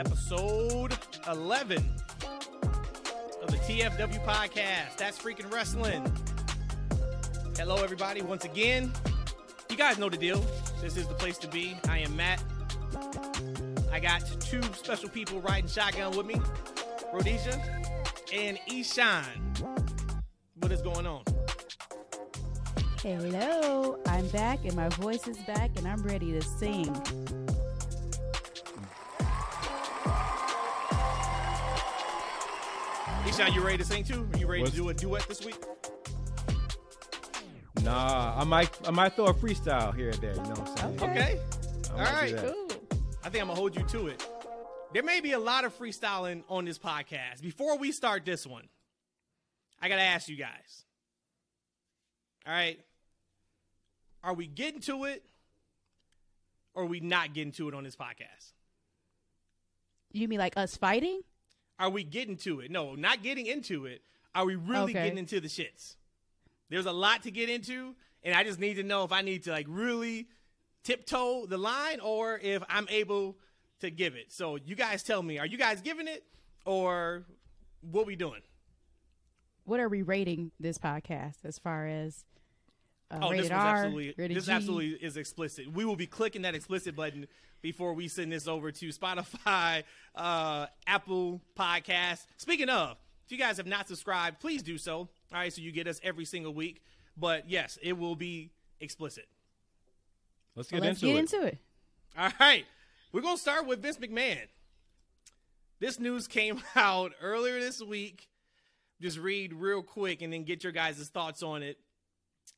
Episode 11 of the TFW podcast. That's freaking wrestling. Hello, everybody, once again. You guys know the deal. This is the place to be. I am Matt. I got two special people riding shotgun with me Rhodesia and Eshaun. What is going on? Hello, I'm back and my voice is back and I'm ready to sing. Eshaun, you ready to sing too? Are you ready What's- to do a duet this week? Nah, I might I might throw a freestyle here and there. You know what I'm saying? Okay. Okay. I All might do right. that. Cool. I think I'm gonna hold you to it. There may be a lot of freestyling on this podcast. Before we start this one, I gotta ask you guys. All right, are we getting to it, or are we not getting to it on this podcast? You mean like us fighting? Are we getting to it? No, not getting into it. Are we really Okay. getting into the shits? There's a lot to get into, and I just need to know if I need to like really tiptoe the line or if I'm able to give it. So you guys tell me, are you guys giving it or what we doing? What are we rating this podcast as far as uh, oh, rated this R, absolutely rated this G? absolutely is explicit. We will be clicking that explicit button before we send this over to Spotify, uh, Apple Podcast. Speaking of, if you guys have not subscribed, please do so. All right, so you get us every single week. But yes, it will be explicit. Let's get, Well, get let's into get it. into it. All right. We're going to start with Vince McMahon. This news came out earlier this week. Just read real quick and then get your guys' thoughts on it.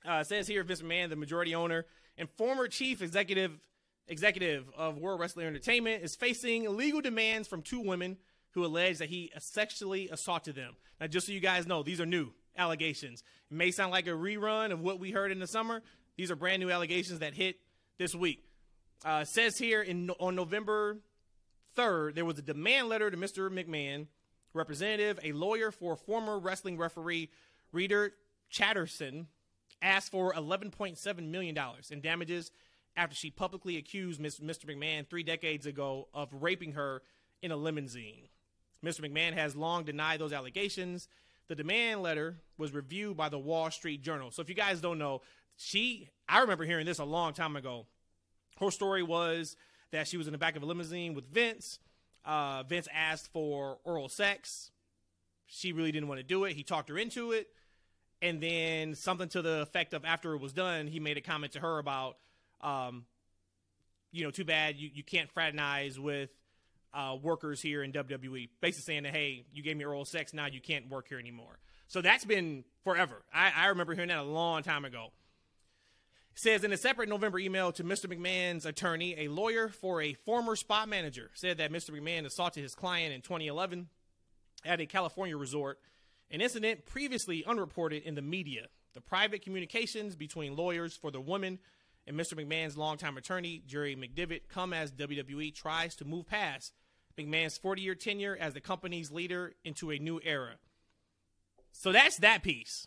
Uh, it says here Vince McMahon, the majority owner and former chief executive executive of World Wrestling Entertainment, is facing legal demands from two women who allege that he sexually assaulted them. Now, just so you guys know, these are new allegations. It may sound like a rerun of what we heard in the summer. These are brand new allegations that hit this week. Uh, says here in on November 3rd, there was a demand letter to Mr. McMahon, representative, a lawyer for former wrestling referee Rita Chatterton, asked for $11.7 million in damages after she publicly accused Ms. Mr. McMahon three decades ago of raping her in a limousine. Mr. McMahon has long denied those allegations. The demand letter was reviewed by the Wall Street Journal. So if you guys don't know, she I remember hearing this a long time ago. Her story was that she was in the back of a limousine with Vince. Uh, Vince asked for oral sex. She really didn't want to do it. He talked her into it. And then something to the effect of after it was done, he made a comment to her about, um, you know, too bad you, you can't fraternize with uh, workers here in WWE. Basically saying that, hey, you gave me oral sex, now you can't work here anymore. So that's been forever. I, I remember hearing that a long time ago says in a separate November email to Mr. McMahon's attorney, a lawyer for a former spot manager said that Mr. McMahon assaulted his client in 2011 at a California resort, an incident previously unreported in the media. The private communications between lawyers for the woman and Mr. McMahon's longtime attorney, Jerry McDevitt, come as WWE tries to move past McMahon's 40 year tenure as the company's leader into a new era. So that's that piece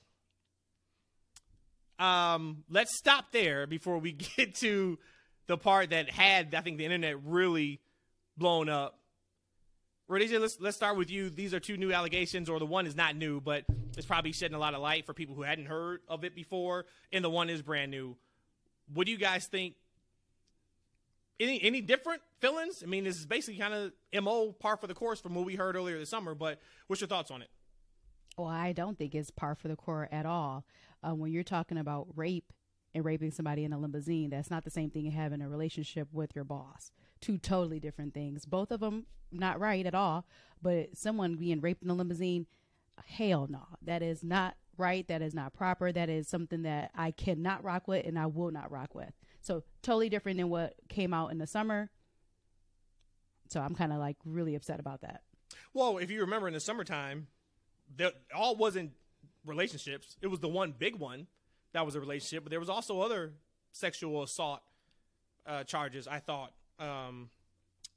um, let's stop there before we get to the part that had I think the internet really blown up. Rhodesia, let's let's start with you. These are two new allegations, or the one is not new, but it's probably shedding a lot of light for people who hadn't heard of it before, and the one is brand new. What do you guys think? Any any different feelings? I mean, this is basically kind of mo par for the course from what we heard earlier this summer. But what's your thoughts on it? Well, I don't think it's par for the course at all. Uh, when you're talking about rape and raping somebody in a limousine, that's not the same thing as having a relationship with your boss. Two totally different things. Both of them not right at all. But someone being raped in a limousine, hell no. That is not right. That is not proper. That is something that I cannot rock with and I will not rock with. So totally different than what came out in the summer. So I'm kind of like really upset about that. Well, if you remember in the summertime, there all wasn't relationships. It was the one big one that was a relationship, but there was also other sexual assault uh, charges. I thought um,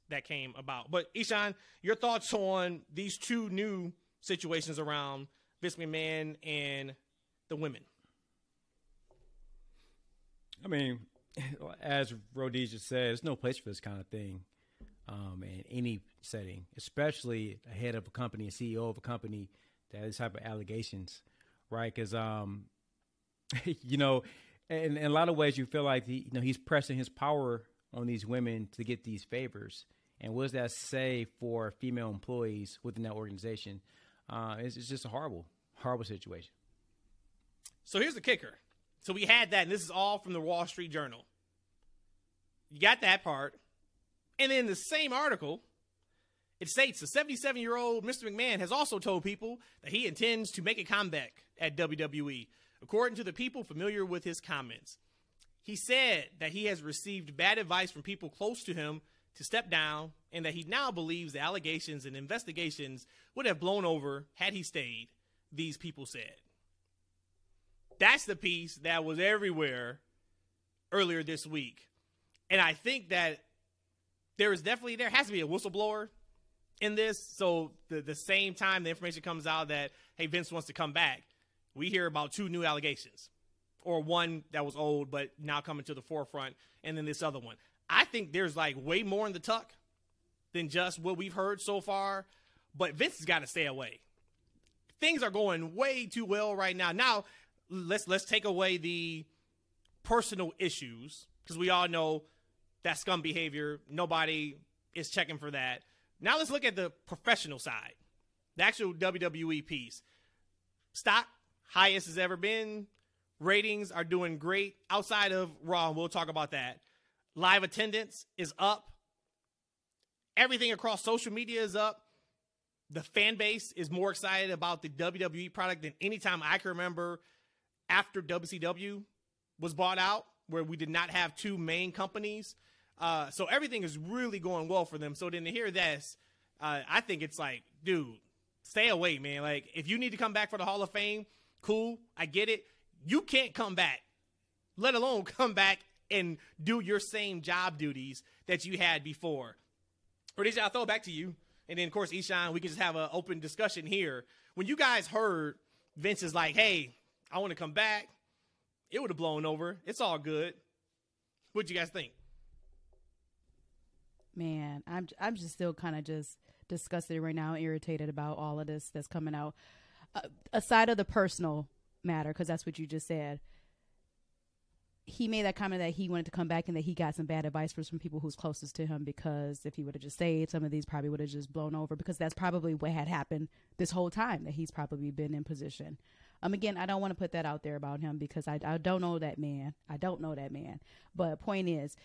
that came about. But Eshaun, your thoughts on these two new situations around Vince McMahon and the women? I mean, as Rhodesia said, there's no place for this kind of thing um, in any setting, especially a head of a company, a CEO of a company that has type of allegations, right? Because, um, you know, in, in, a lot of ways, you feel like he, you know he's pressing his power on these women to get these favors. And what does that say for female employees within that organization? Uh, it's, it's just a horrible, horrible situation. So here's the kicker. So we had that, and this is all from the Wall Street Journal. You got that part. And in the same article, it states the 77 year old Mr. McMahon has also told people that he intends to make a comeback at WWE, according to the people familiar with his comments. He said that he has received bad advice from people close to him to step down and that he now believes the allegations and investigations would have blown over had he stayed, these people said. That's the piece that was everywhere earlier this week. And I think that there is definitely there has to be a whistleblower in this. So the the same time the information comes out that hey Vince wants to come back, we hear about two new allegations, or one that was old but now coming to the forefront, and then this other one. I think there's like way more in the tuck than just what we've heard so far. But Vince has got to stay away. Things are going way too well right now. Now let's let's take away the personal issues because we all know that scum behavior. Nobody is checking for that. Now let's look at the professional side, the actual WWE piece. Stock highest has ever been. Ratings are doing great outside of Raw. We'll talk about that. Live attendance is up. Everything across social media is up. The fan base is more excited about the WWE product than any time I can remember after WCW was bought out, where we did not have two main companies. Uh, so everything is really going well for them. So then to hear this, uh, I think it's like, dude, stay away, man. Like, if you need to come back for the Hall of Fame, cool, I get it. You can't come back, let alone come back and do your same job duties that you had before. Rhodesia, I'll throw it back to you. And then, of course, Eshaun, we can just have an open discussion here. When you guys heard Vince is like, hey, I want to come back, it would have blown over. It's all good. What'd you guys think? Man, I'm I'm just still kind of just disgusted right now, irritated about all of this that's coming out. Uh, aside of the personal matter, because that's what you just said, he made that comment that he wanted to come back and that he got some bad advice from some people who's closest to him because if he would have just stayed, some of these probably would have just blown over because that's probably what had happened this whole time that he's probably been in position. Um, again, I don't want to put that out there about him because I, I don't know that man. I don't know that man. But point is,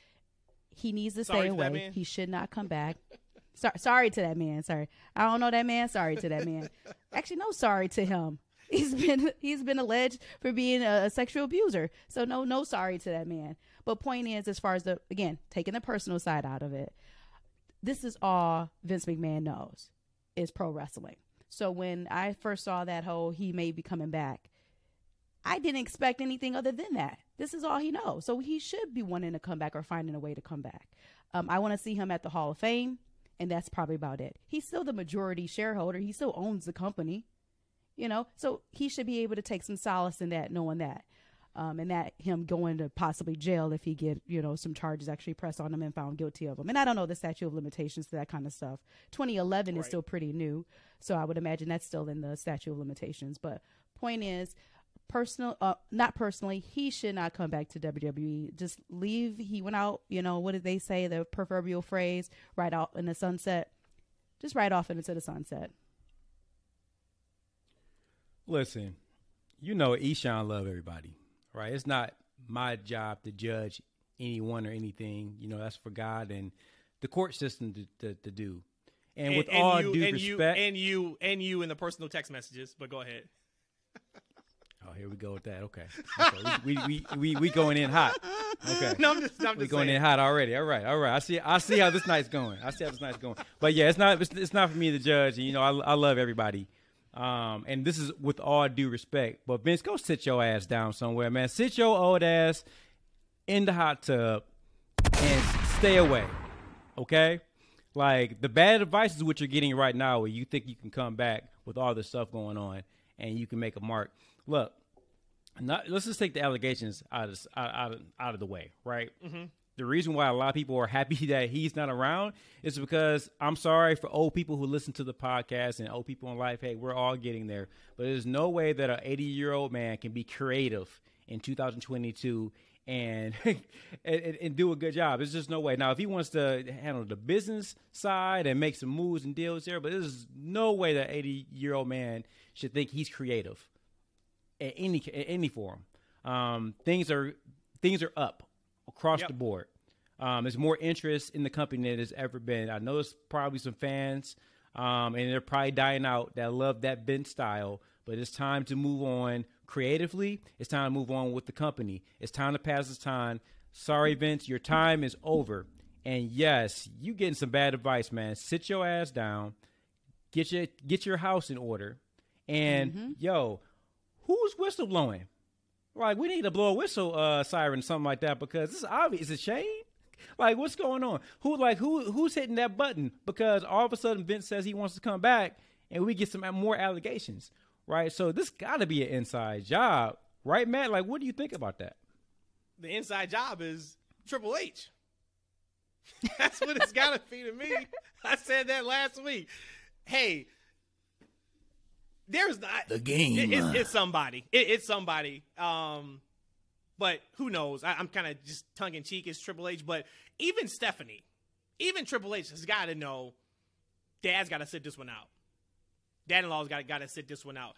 he needs to sorry stay to away. He should not come back. sorry, sorry to that man. Sorry, I don't know that man. Sorry to that man. Actually, no, sorry to him. He's been he's been alleged for being a, sexual abuser. So no, no, sorry to that man. But point is, as far as the again taking the personal side out of it, this is all Vince McMahon knows is pro wrestling. So when I first saw that whole he may be coming back, I didn't expect anything other than that. This is all he knows. So he should be wanting to come back or finding a way to come back. Um, I want to see him at the Hall of Fame, and that's probably about it. He's still the majority shareholder. He still owns the company, you know. So he should be able to take some solace in that, knowing that um, and that him going to possibly jail if he get you know some charges actually pressed on him and found guilty of them. And I don't know the statute of limitations to that kind of stuff. 2011 right. is still pretty new, so I would imagine that's still in the statute of limitations. But point is, personal, uh, not personally, he should not come back to WWE. Just leave. He went out. You know what did they say? The proverbial phrase, right out in the sunset. Just right off into the sunset. Listen, you know, Eshaun love everybody right? It's not my job to judge anyone or anything. You know, that's for God and the court system to, to, to do. And, and, with and all you, due and respect, you, and you and you in the personal text messages. But go ahead. Oh, here we go with that. Okay, okay. we, we, we we going in hot. Okay, no, I'm just, I'm we going saying. in hot already. All right, all right. I see. I see how this night's going. I see how this night's going. But yeah, it's not. It's, it's not for me to judge. And, you know, I, I love everybody. Um, and this is with all due respect, but Vince, go sit your ass down somewhere, man. Sit your old ass in the hot tub and stay away. Okay? Like the bad advice is what you're getting right now, where you think you can come back with all this stuff going on and you can make a mark. Look, not let's just take the allegations out of out out out of the way, right? Mm-hmm. The reason why a lot of people are happy that he's not around is because I'm sorry for old people who listen to the podcast and old people in life. Hey, we're all getting there, but there's no way that an 80 year old man can be creative in 2022 and, and and do a good job. There's just no way. Now, if he wants to handle the business side and make some moves and deals there, but there's no way that 80 year old man should think he's creative at any at any form. Um, things are things are up across Yep. the board. Um, there's more interest in the company than there's ever been. I know there's probably some fans, um, and they're probably dying out that love that Vince style. But it's time to move on creatively. It's time to move on with the company. It's time to pass this time. Sorry, Vince, your time is over. And yes, you getting some bad advice, man. Sit your ass down. Get your get your house in order. And yo, who's whistle blowing? Like we need to blow a whistle uh siren something like that because is obvious. Is it Shane? Like what's going on? Who like who who's hitting that button? Because all of a sudden Vince says he wants to come back and we get some more allegations, right? So this got to be an inside job, right, Matt? Like what do you think about that? The inside job is Triple H. That's what it's got to be to me. I said that last week. Hey, there's not The game. It- it's, it's somebody. It, it's somebody. Um, but who knows? I, I'm kind of just tongue in cheek. It's Triple H, but even Stephanie, even Triple H has got to know. Dad's got to sit this one out. Dad-in-law's got got to sit this one out.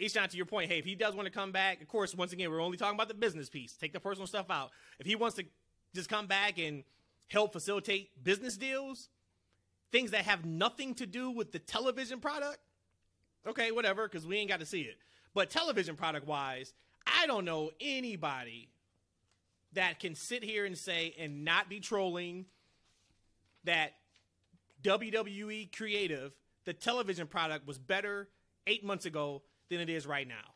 Each Eshaun, to your point, hey, if he does want to come back, of course, once again, we're only talking about the business piece. Take the personal stuff out. If he wants to just come back and help facilitate business deals, things that have nothing to do with the television product, okay, whatever, because we ain't got to see it. But television product wise, I don't know anybody that can sit here and say and not be trolling that WWE creative, the television product was better eight months ago than it is right now.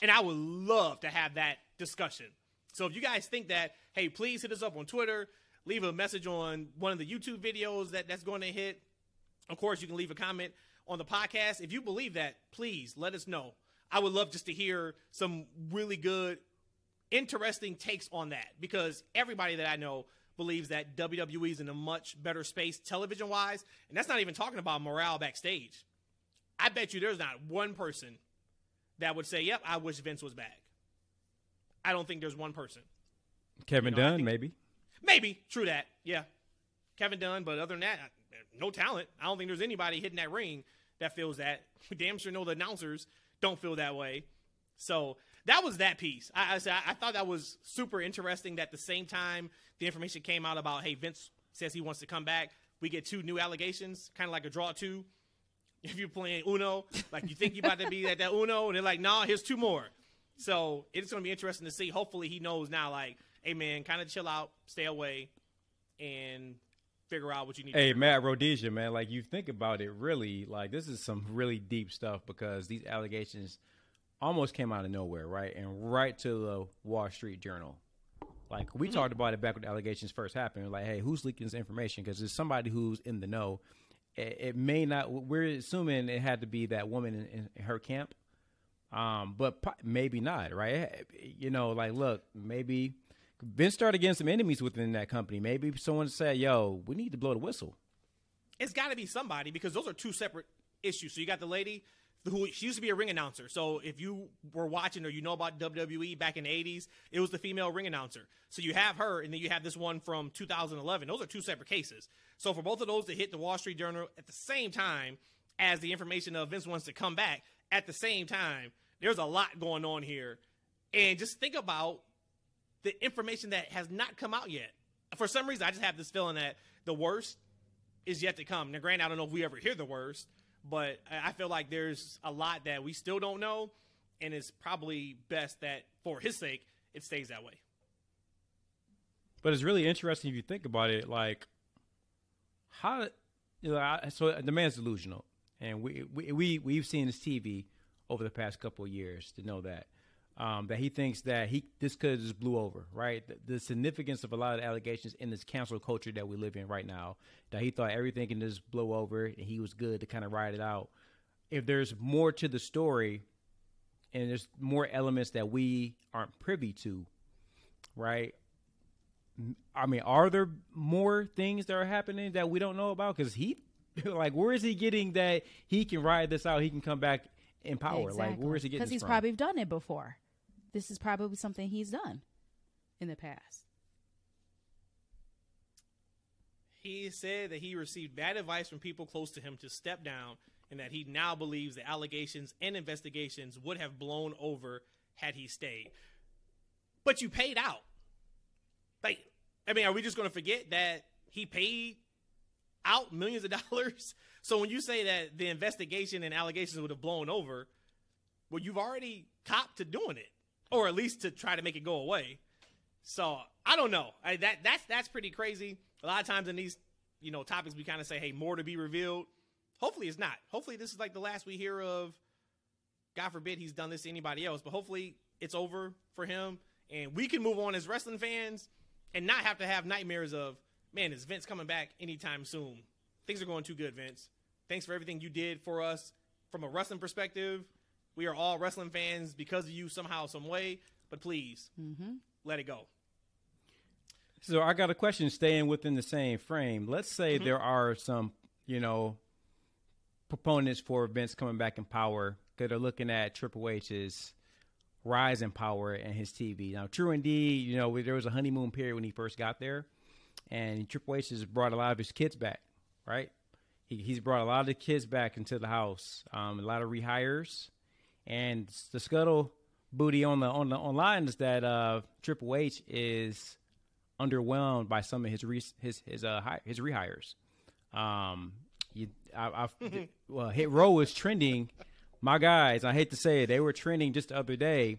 And I would love to have that discussion. So if you guys think that, hey, please hit us up on Twitter, leave a message on one of the YouTube videos that that's going to hit. Of course, you can leave a comment on the podcast. If you believe that, please let us know. I would love just to hear some really good, interesting takes on that because everybody that I know believes that WWE is in a much better space television wise. And that's not even talking about morale backstage. I bet you there's not one person that would say, yep, I wish Vince was back. I don't think there's one person. Kevin You know, Dunn, maybe. Maybe, true that. Yeah. Kevin Dunn, but other than that, no talent. I don't think there's anybody hitting that ring that feels that. Damn sure know the announcers don't feel that way. So that was that piece. I, I, I thought that was super interesting that the same time the information came out about, hey, Vince says he wants to come back. We get two new allegations, kind of like a draw two. If you're playing Uno, like you think you're about to be at that Uno, and they're like, nah, here's two more. So it's going to be interesting to see. Hopefully, he knows now, like, hey, man, kind of chill out, stay away, and figure out what you need Hey, Matt Rhodesia, man, like you think about it, really, like this is some really deep stuff because these allegations almost came out of nowhere, right? And right to the Wall Street Journal. Like we talked about it back when the allegations first happened. Like, hey, who's leaking this information? Because it's somebody who's in the know. It, it may not. We're assuming it had to be that woman in, in her camp, um, but po- maybe not, right? You know, like look, maybe Vince started getting some enemies within that company. Maybe someone said, "Yo, we need to blow the whistle." it's got to be somebody because those are two separate issues. So you got the lady who she used to be a ring announcer. So if you were watching or you know about WWE back in the 80s, it was the female ring announcer. So you have her and then you have this one from 2011. Those are two separate cases. So for both of those to hit the Wall Street Journal at the same time as the information of Vince wants to come back at the same time, there's a lot going on here. And just think about the information that has not come out yet. For some reason, I just have this feeling that the worst is yet to come. Now, granted, I don't know if we ever hear the worst, but I feel like there's a lot that we still don't know, and it's probably best that, for his sake, it stays that way. But it's really interesting if you think about it. Like, how you know? I, so the man's delusional, and we we, we we've seen his TV over the past couple of years to know that um, that he thinks that he this could just blew over. Right, the, the significance of a lot of allegations in this cancel culture that we live in right now. That he thought everything can just blow over, and he was good to kind of ride it out. If there's more to the story, and there's more elements that we aren't privy to, right? I mean, are there more things that are happening that we don't know about? Because he, like, where is he getting that he can ride this out? He can come back in power. Exactly. Like, where is he getting? Because he's from? probably done it before. This is probably something he's done in the past. He said that he received bad advice from people close to him to step down and that he now believes the allegations and investigations would have blown over had he stayed. But you paid out. Like, I mean, are we just going to forget that he paid out millions of dollars? So when you say that the investigation and allegations would have blown over, well, you've already copped to doing it, or at least to try to make it go away. So I don't know. I, that that's that's pretty crazy. A lot of times in these you know topics, we kind of say, "Hey, more to be revealed." Hopefully, it's not. Hopefully, this is like the last we hear of. God forbid he's done this to anybody else, but hopefully it's over for him, and we can move on as wrestling fans and not have to have nightmares of, man, is Vince coming back anytime soon? Things are going too good, Vince. Thanks for everything you did for us from a wrestling perspective. We are all wrestling fans because of you somehow, some way. But please, let it go. So I got a question staying within the same frame. Let's say Mm-hmm. there are some, you know, proponents for Vince coming back in power that are looking at Triple H's rise in power and his TV. Now, true indeed, you know, there was a honeymoon period when he first got there, and Triple H has brought a lot of his kids back, right? He, he's brought a lot of the kids back into the house, um, a lot of rehires, and the scuttle booty on the on the online is that uh, Triple H is underwhelmed by some of his re- his his uh hi- his rehires. Um, you, I, I well, Hit Row is trending. My guys, I hate to say it, they were trending just the other day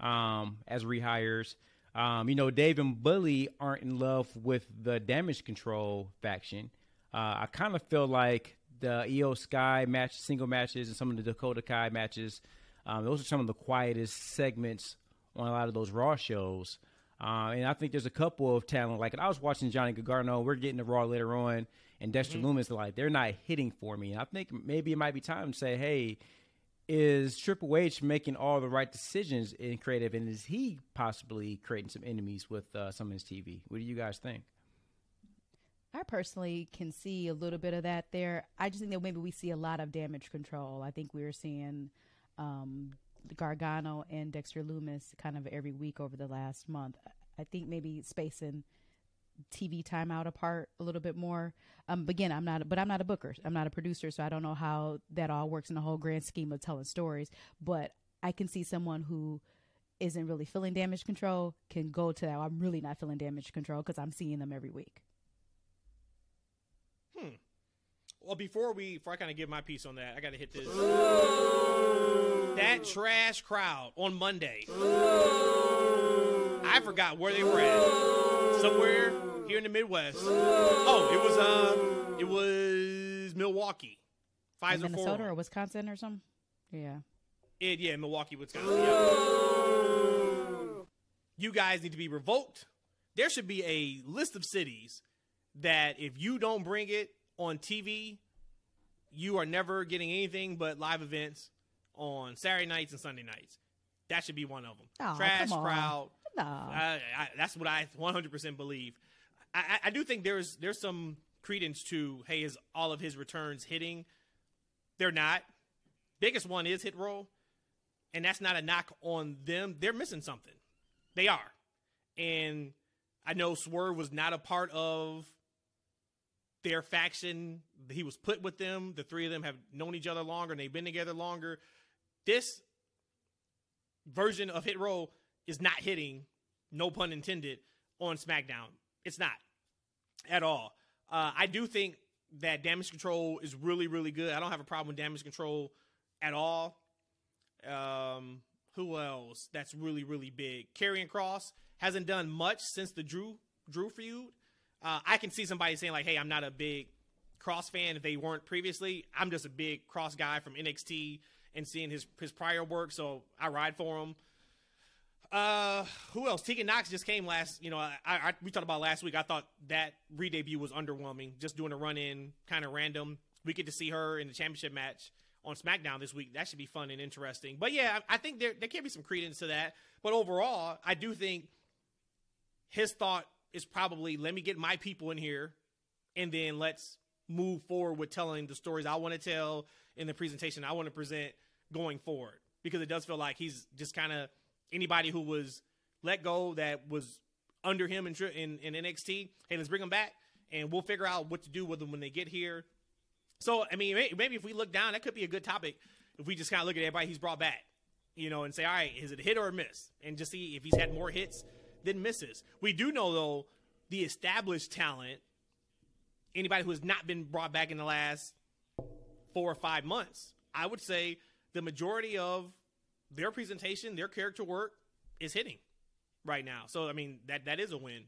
um, as rehires. Um, you know, Dave and Bully aren't in love with the Damage Control faction. Uh, I kind of feel like the IYO SKY match, single matches, and some of the Dakota Kai matches. Um, those are some of the quietest segments on a lot of those Raw shows. Uh, and I think there's a couple of talent. Like I was watching Johnny Gargano. We're getting the Raw later on, and Dexter Lumis. Like they're not hitting for me. And I think maybe it might be time to say, hey, is Triple H making all the right decisions in creative, and is he possibly creating some enemies with uh, some of his TV? What do you guys think? I personally can see a little bit of that there. I just think that maybe we see a lot of damage control. I think we're seeing um, Gargano and Dexter Lumis kind of every week over the last month. I think maybe spacing TV time out apart a little bit more. Um, again, I'm not, but I'm not a booker. I'm not a producer, so I don't know how that all works in the whole grand scheme of telling stories. But I can see someone who isn't really feeling damage control can go to that. I'm really not feeling damage control because I'm seeing them every week. Well, before we, before I kind of give my piece on that, I got to hit this. That trash crowd on Monday. I forgot where they were at. Somewhere here in the Midwest. Oh, it was uh, it was Milwaukee. Fiserv Minnesota Forum. or Wisconsin or something. Yeah. It, yeah, Milwaukee, Wisconsin. yeah. You guys need to be revoked. There should be a list of cities that if you don't bring it on TV, you are never getting anything but live events on Saturday nights and Sunday nights. That should be one of them. Aw, Trash crowd. No. I, I, that's what I 100% believe. I, I, I do think there's there's some credence to hey, is all of his returns hitting? They're not. Biggest one is Hit Row, and that's not a knock on them. They're missing something. They are, and I know Swerve was not a part of their faction. He was put with them. The three of them have known each other longer and they've been together longer. This version of Hit Row is not hitting, no pun intended, on SmackDown. It's not at all. Uh, I do think that damage control is really, really good. I don't have a problem with damage control at all. Um, who else? That's really, really big. Karrion Kross hasn't done much since the Drew Drew feud. Uh, I can see somebody saying like, "Hey, I'm not a big Kross fan." If they weren't previously, I'm just a big Kross guy from NXT and seeing his his prior work, so I ride for him. Uh, who else? Tegan Nox just came last. You know, I, I we talked about last week. I thought that re-debut was underwhelming. Just doing a run in, kind of random. We get to see her in the championship match on SmackDown this week. That should be fun and interesting. But yeah, I, I think there there can be some credence to that. But overall, I do think his thought is probably let me get my people in here, and then let's move forward with telling the stories I want to tell in the presentation I want to present going forward. Because it does feel like he's just kind of anybody who was let go that was under him in, in, in NXT. Hey, let's bring them back, and we'll figure out what to do with them when they get here. So, I mean, maybe if we look down, that could be a good topic. If we just kind of look at everybody he's brought back, you know, and say, all right, is it a hit or a miss? And just see if he's had more hits than misses. We do know, though, the established talent, anybody who has not been brought back in the last four or five months, I would say the majority of their presentation, their character work is hitting right now. So I mean that that is a win,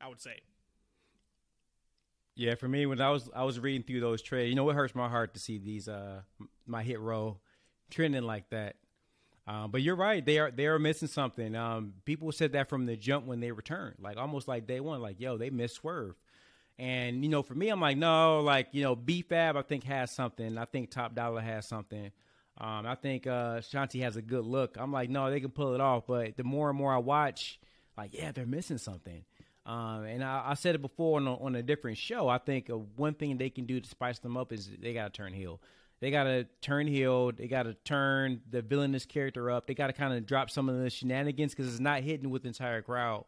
I would say. Yeah, for me, when I was I was reading through those trades, you know, it hurts my heart to see these uh my hit row trending like that. Um, but you're right; they are they are missing something. Um, people said that from the jump when they returned, like almost like day one, like yo, they missed Swerve. And you know, for me, I'm like, no, like you know, B-Fab I think has something. I think Top Dollar has something. Um, I think uh, Shanti has a good look. I'm like, no, they can pull it off. But the more and more I watch, like, yeah, they're missing something. Um, and I, I, said it before on a, on a different show. I think uh, one thing they can do to spice them up is they got to turn heel. They got to turn heel. They got to turn the villainous character up. They got to kind of drop some of the shenanigans because it's not hitting with the entire crowd,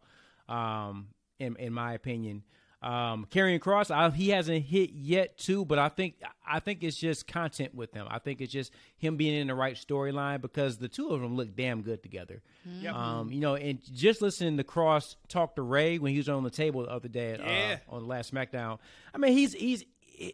um, in, in my opinion. Um, Karrion Kross, I, he hasn't hit yet too, but I think I think it's just content with him. I think it's just him being in the right storyline because the two of them look damn good together. Mm-hmm. Um, you know, and just listening to Kross talk to Ray when he was on the table the other day yeah. uh, on the last SmackDown. I mean, he's he's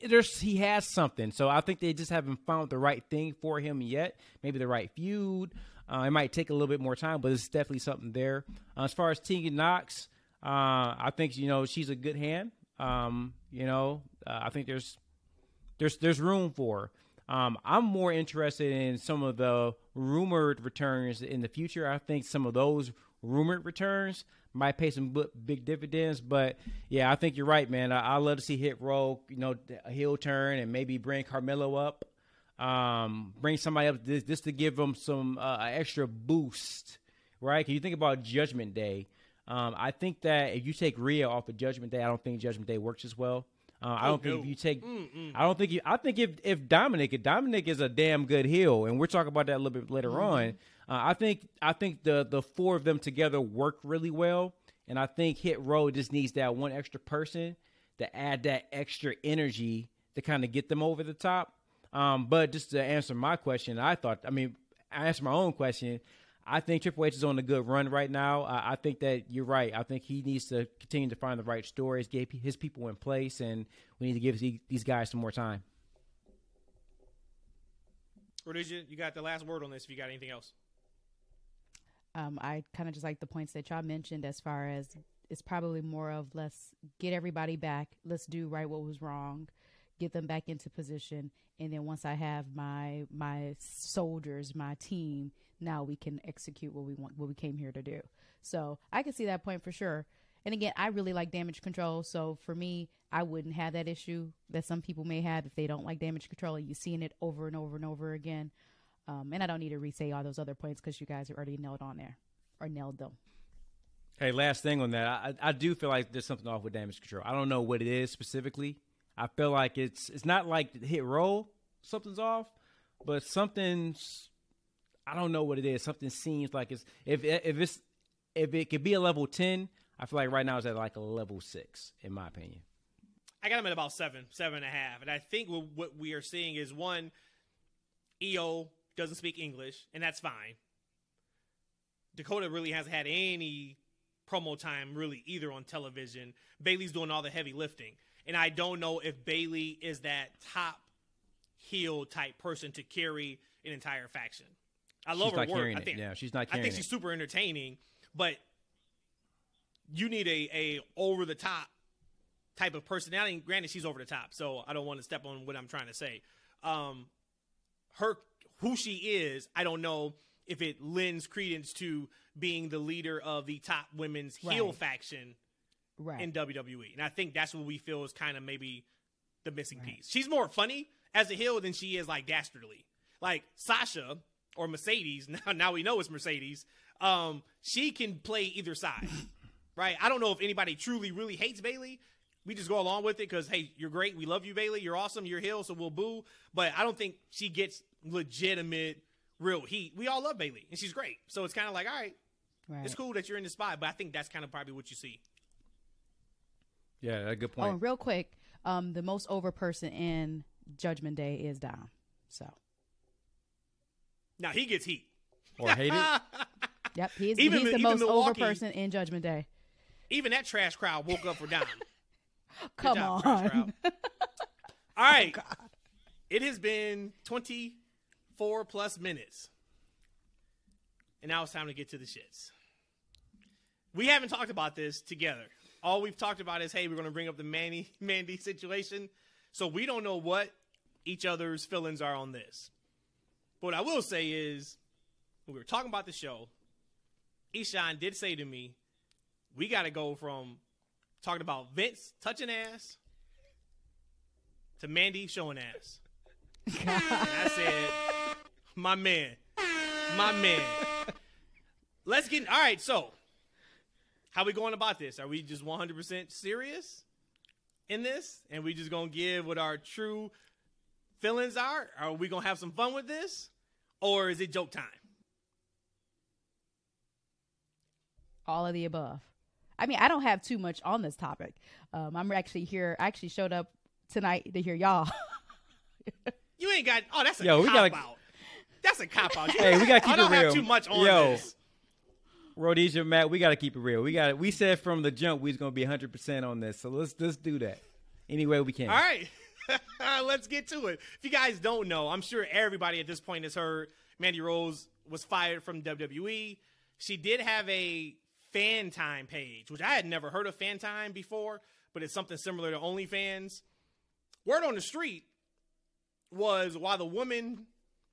there's he has something. So I think they just haven't found the right thing for him yet. Maybe the right feud. Uh, it might take a little bit more time, but it's definitely something there. Uh, as far as Tegan Nox, Uh, I think you know she's a good hand. Um, you know, uh, I think there's there's there's room for. Um, I'm more interested in some of the rumored returns in the future. I think some of those rumored returns might pay some big dividends. But yeah, I think you're right, man. I, I love to see Hit Row, you know, a heel turn and maybe bring Carmelo up, um, bring somebody up just, just to give them some uh, extra boost, right? Can you think about Judgment Day? Um, I think that if you take Rhea off of Judgment Day, I don't think Judgment Day works as well. Uh, I don't oh, think no. if you take, Mm-mm. I don't think you. I think if if Dominik, if Dominik is a damn good heel, and we're talking about that a little bit later mm-hmm. on. Uh, I think I think the the four of them together work really well, and I think Hit Row just needs that one extra person to add that extra energy to kind of get them over the top. Um, but just to answer my question, I thought, I mean, I answered my own question. I think Triple H is on a good run right now. I, I think that you're right. I think he needs to continue to find the right stories, get his people in place, and we need to give these guys some more time. Rhodesia, you got the last word on this. If you got anything else, um, I kind of just like the points that y'all mentioned as far as it's probably more of let's get everybody back. Let's do right what was wrong, get them back into position, and then once I have my my soldiers, my team now we can execute what we want, what we came here to do. So I can see that point for sure. And again, I really like damage control. So for me, I wouldn't have that issue that some people may have if they don't like damage control you're seeing it over and over and over again. Um, and I don't need to re-say all those other points because you guys are already nailed on there or nailed them. Hey, last thing on that, I, I do feel like there's something off with damage control. I don't know what it is specifically. I feel like it's it's not like Hit Row, something's off, but something's I don't know what it is. Something seems like it's if if it's if it could be a level ten, I feel like right now it's at like a level six, in my opinion. I got him at about seven, seven and a half, and I think what we are seeing is one, Io doesn't speak English, and that's fine. Dakota really hasn't had any promo time really either on television. Bayley's doing all the heavy lifting, and I don't know if Bayley is that top heel type person to carry an entire faction. I love she's her work. I think, yeah, she's not. I think she's it. super entertaining, but you need a a over the top type of personality. And granted, she's over the top, so I don't want to step on what I'm trying to say. Um, her who she is, I don't know if it lends credence to being the leader of the top women's right. heel faction right. in WWE, and I think that's what we feel is kind of maybe the missing right. piece. She's more funny as a heel than she is like dastardly. Like Sasha or Mercedes. Now, now we know it's Mercedes. Um, she can play either side, right? I don't know if anybody truly really hates Bayley. We just go along with it because hey, you're great. We love you, Bayley. You're awesome. You're heel, so we'll boo. But I don't think she gets legitimate real heat. We all love Bayley, and she's great. So it's kind of like, all right, Right. it's cool that you're in the spot. But I think that's kind of probably what you see. Yeah, that's a good Oh, point. and real quick, um, the most over person in Judgment Day is Dom. So, Now he gets heat. or hate it. yep, he's, Even- he's the even most over person in Judgment Day. Even that trash crowd woke up for Dom. Come job, on. crowd. All right. It has been 24 plus minutes. And now it's time to get to the shits. We haven't talked about this together. All we've talked about is, hey, we're going to bring up the Manny Mandy situation. So we don't know what each other's feelings are on this. But what I will say is, when we were talking about the show, Eshaun did say to me, we got to go from talking about Vince touching ass to Mandy showing ass. I said, my man, my man. Let's get all right. So, how we going about this? Are we just 100% serious in this, and we just gonna give what our true feelings are? Are we gonna have some fun with this, or is it joke time? All of the above. I mean, I don't have too much on this topic. Um, I'm actually here. I actually showed up tonight to hear y'all. You ain't got. Oh, that's a Yo, we cop gotta- out. That's a cop out. Hey, we gotta keep I don't it have too much on Yo. this. Rhodesia, Matt, we got to keep it real. We got. We said from the jump we was gonna be 100 percent on this, so let's let's do that any way we can. All right. Let's get to it. If you guys don't know, I'm sure everybody at this point has heard Mandy Rose was fired from WWE. She did have a FanTime page, which I had never heard of FanTime before, but it's something similar to OnlyFans. Word on the street was while the women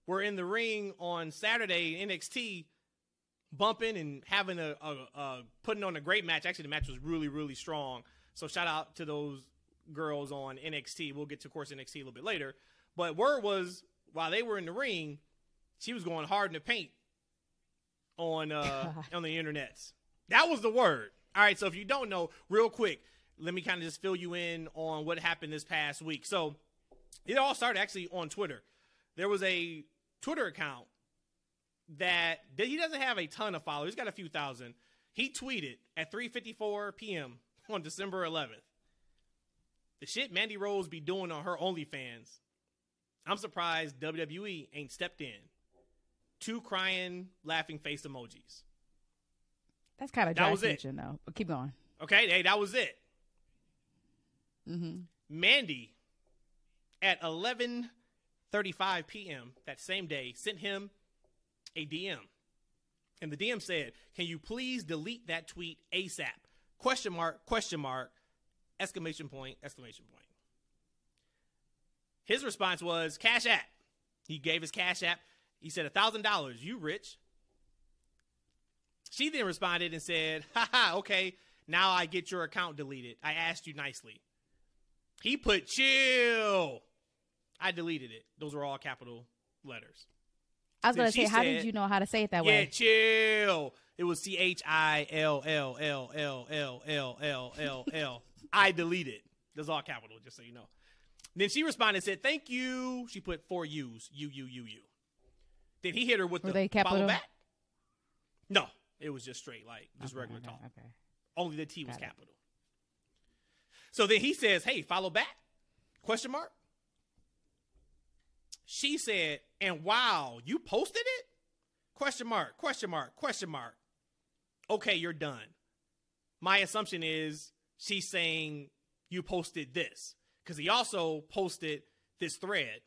were in the ring on Saturday NXT, bumping and having a, a, a putting on a great match. Actually, the match was really really strong. So shout out to those girls on NXT. We'll get to of course NXT a little bit later. But word was while they were in the ring, she was going hard in the paint on uh on the internets. That was the word. All right, so if you don't know, real quick, let me kind of just fill you in on what happened this past week. So it all started actually on Twitter. There was a Twitter account that that he doesn't have a ton of followers. He's got a few thousand. He tweeted at 3:54 p.m. on December 11th. The shit Mandy Rose be doing on her OnlyFans. I'm surprised WWE ain't stepped in. Two crying, laughing face emojis. That's kind of That was it. though. But keep going. Okay, hey, that was it. Mm-hmm. Mandy at 11:35 p.m. that same day sent him a DM. And the DM said, "Can you please delete that tweet ASAP?" Question mark, question mark, exclamation point, exclamation point. His response was Cash App. He gave his Cash App. He said $1,000. You rich. She then responded and said, haha, okay, now I get your account deleted. I asked you nicely. He put chill. I deleted it. Those were all capital letters. I was going to say, how did you know how to say it that yeah, way? chill. It was C H I L L L L L L L L L. I deleted. That's all capital, just so you know. Then she responded and said, "Thank you." She put four U's. U U U U. Then he hit her with Were the they follow capital? back. No, it was just straight, like just Okay, regular okay, talk. Okay. Only the T was Got it. capital. So then he says, "Hey, follow back?" Question mark. She said, "And wow, you posted it?" Question mark. Question mark. Question mark. Okay, you're done. My assumption is she's saying you posted this because he also posted this thread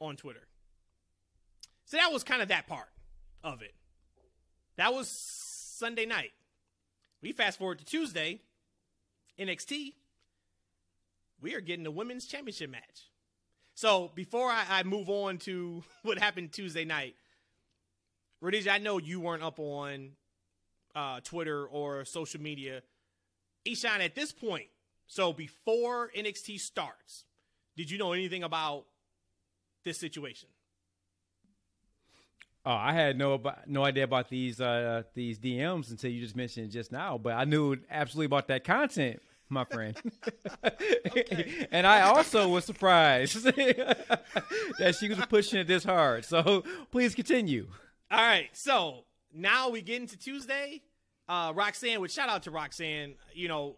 on Twitter. So that was kind of that part of it. That was Sunday night. We fast forward to Tuesday, NXT. We are getting a women's championship match. So before I, I move on to what happened Tuesday night, Rhodesia, I know you weren't up on uh, Twitter or social media. Eshaun, at this point, so before NXT starts, did you know anything about this situation? Oh, I had no no idea about these uh, these DMs until you just mentioned it just now. But I knew absolutely about that content, my friend. and I also was surprised that she was pushing it this hard. So please continue. All right, so now we get into Tuesday. Uh, Roxanne, which shout out to Roxanne. You know,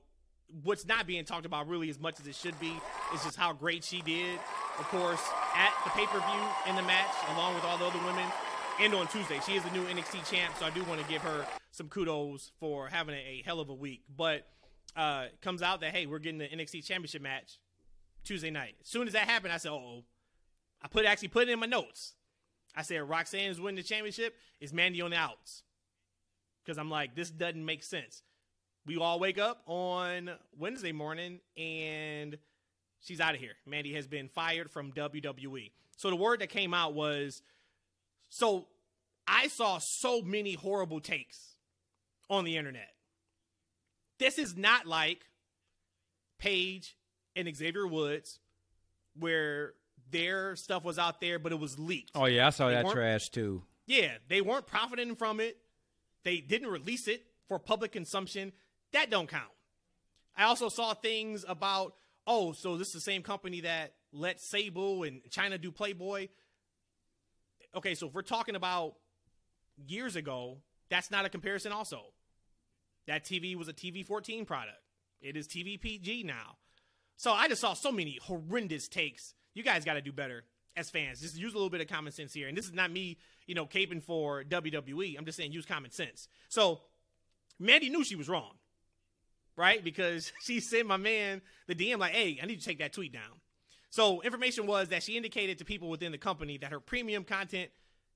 what's not being talked about really as much as it should be is just how great she did, of course, at the pay per view in the match, along with all the other women and on Tuesday. She is the new NXT champ, so I do want to give her some kudos for having a, a hell of a week. But uh, comes out that hey, we're getting the NXT championship match Tuesday night. As soon as that happened, I said, "Oh," I put actually put it in my notes. I said Roxanne is winning the championship. Is Mandy on the outs? Because I'm like, this doesn't make sense. We all wake up on Wednesday morning and she's out of here. Mandy has been fired from WWE. So the word that came out was so I saw so many horrible takes on the internet. This is not like Paige and Xavier Woods, where their stuff was out there, but it was leaked. Oh yeah, I saw They that trash too. Yeah, they weren't profiting from it. They didn't release it for public consumption. That don't count. I also saw things about, oh, so this is the same company that let Sable and Chyna do Playboy. Okay, so if we're talking about years ago, that's not a comparison also. That TV was a TV 14 product. It is TV PG now. So I just saw so many horrendous takes. You guys got to do better as fans. Just use a little bit of common sense here. And this is not me, you know, caping for WWE. I'm just saying use common sense. So Mandy knew she was wrong, right? Because she sent my man the DM like, "Hey, I need to take that tweet down." So information was that she indicated to people within the company that her premium content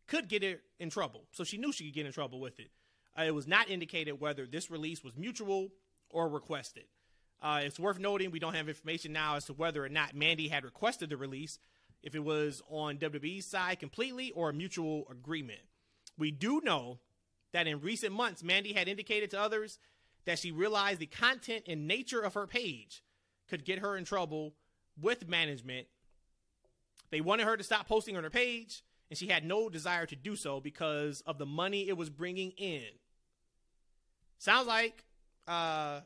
could get her in trouble. So she knew she could get in trouble with it. Uh, it was not indicated whether this release was mutual or requested. Uh, it's worth noting we don't have information now as to whether or not Mandy had requested the release, if it was on WWE's side completely or a mutual agreement. We do know that in recent months, Mandy had indicated to others that she realized the content and nature of her page could get her in trouble with management. They wanted her to stop posting on her page, and she had no desire to do so because of the money it was bringing in. Sounds like uh,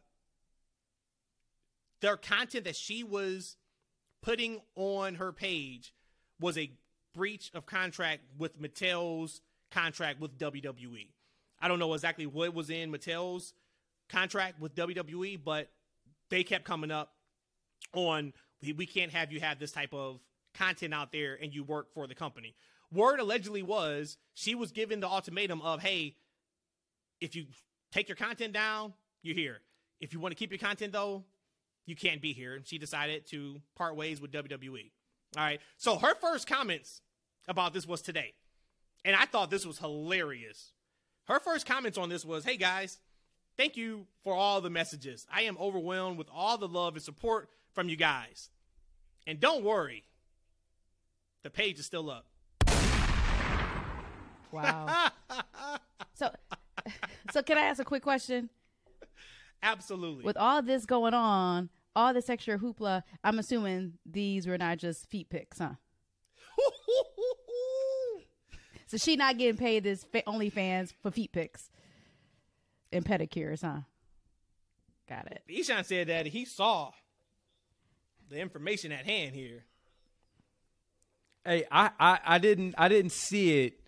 their content that she was putting on her page was a breach of contract with Mattel's contract with WWE. I don't know exactly what was in Mattel's contract with WWE, but they kept coming up on we, we can't have you have this type of content out there and you work for the company. Word allegedly was she was given the ultimatum of, hey, if you take your content down, you're here. If you want to keep your content though, you can't be here. And she decided to part ways with WWE. All right. So her first comments about this was today. And I thought this was hilarious. Her first comments on this was, hey guys, thank you for all the messages. I am overwhelmed with all the love and support from you guys. And don't worry, the page is still up. Wow. so, so can I ask a quick question? Absolutely. With all this going on, all this extra hoopla, I'm assuming these were not just feet pics, huh? So she not getting paid this fa- OnlyFans for feet pics and pedicures, huh? Got it. Eshaun said that he saw the information at hand here. Hey, I, I, I didn't I didn't see it,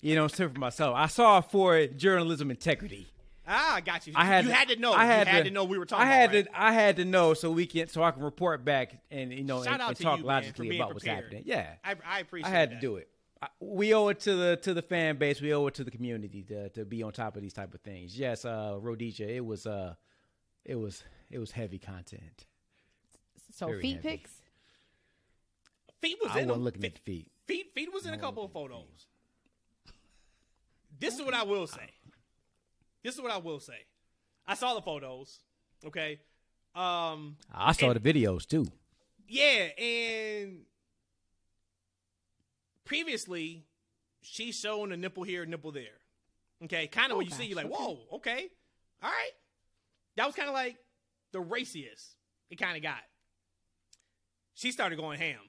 you know, for myself. I saw it for journalism integrity. Ah, I got you. I had you had to know. I had, you had to, to, know we were talking. I had about, right? to I had to know so we can so I can report back and you know Shout and, and talk you, logically being about what's happening. Yeah, I, I appreciate. It. I had that. to do it. I, we owe it to the to the fan base. We owe it to the community to to be on top of these type of things. Yes, uh, Rhodesia, it was uh, it was it was heavy content. So Very feet heavy. pics. Feet was I in wasn't looking feet, at the feet. feet. Feet was in a couple of photos. This is what I will say. This is what I will say. I saw the photos. Okay. Um. I saw And- the videos too. Yeah, and previously she's shown a nipple here, nipple there. Okay, kind of Oh, what you see, you're like, okay. whoa, okay, all right. That was kind of like the raciest it kind of got. She started going ham,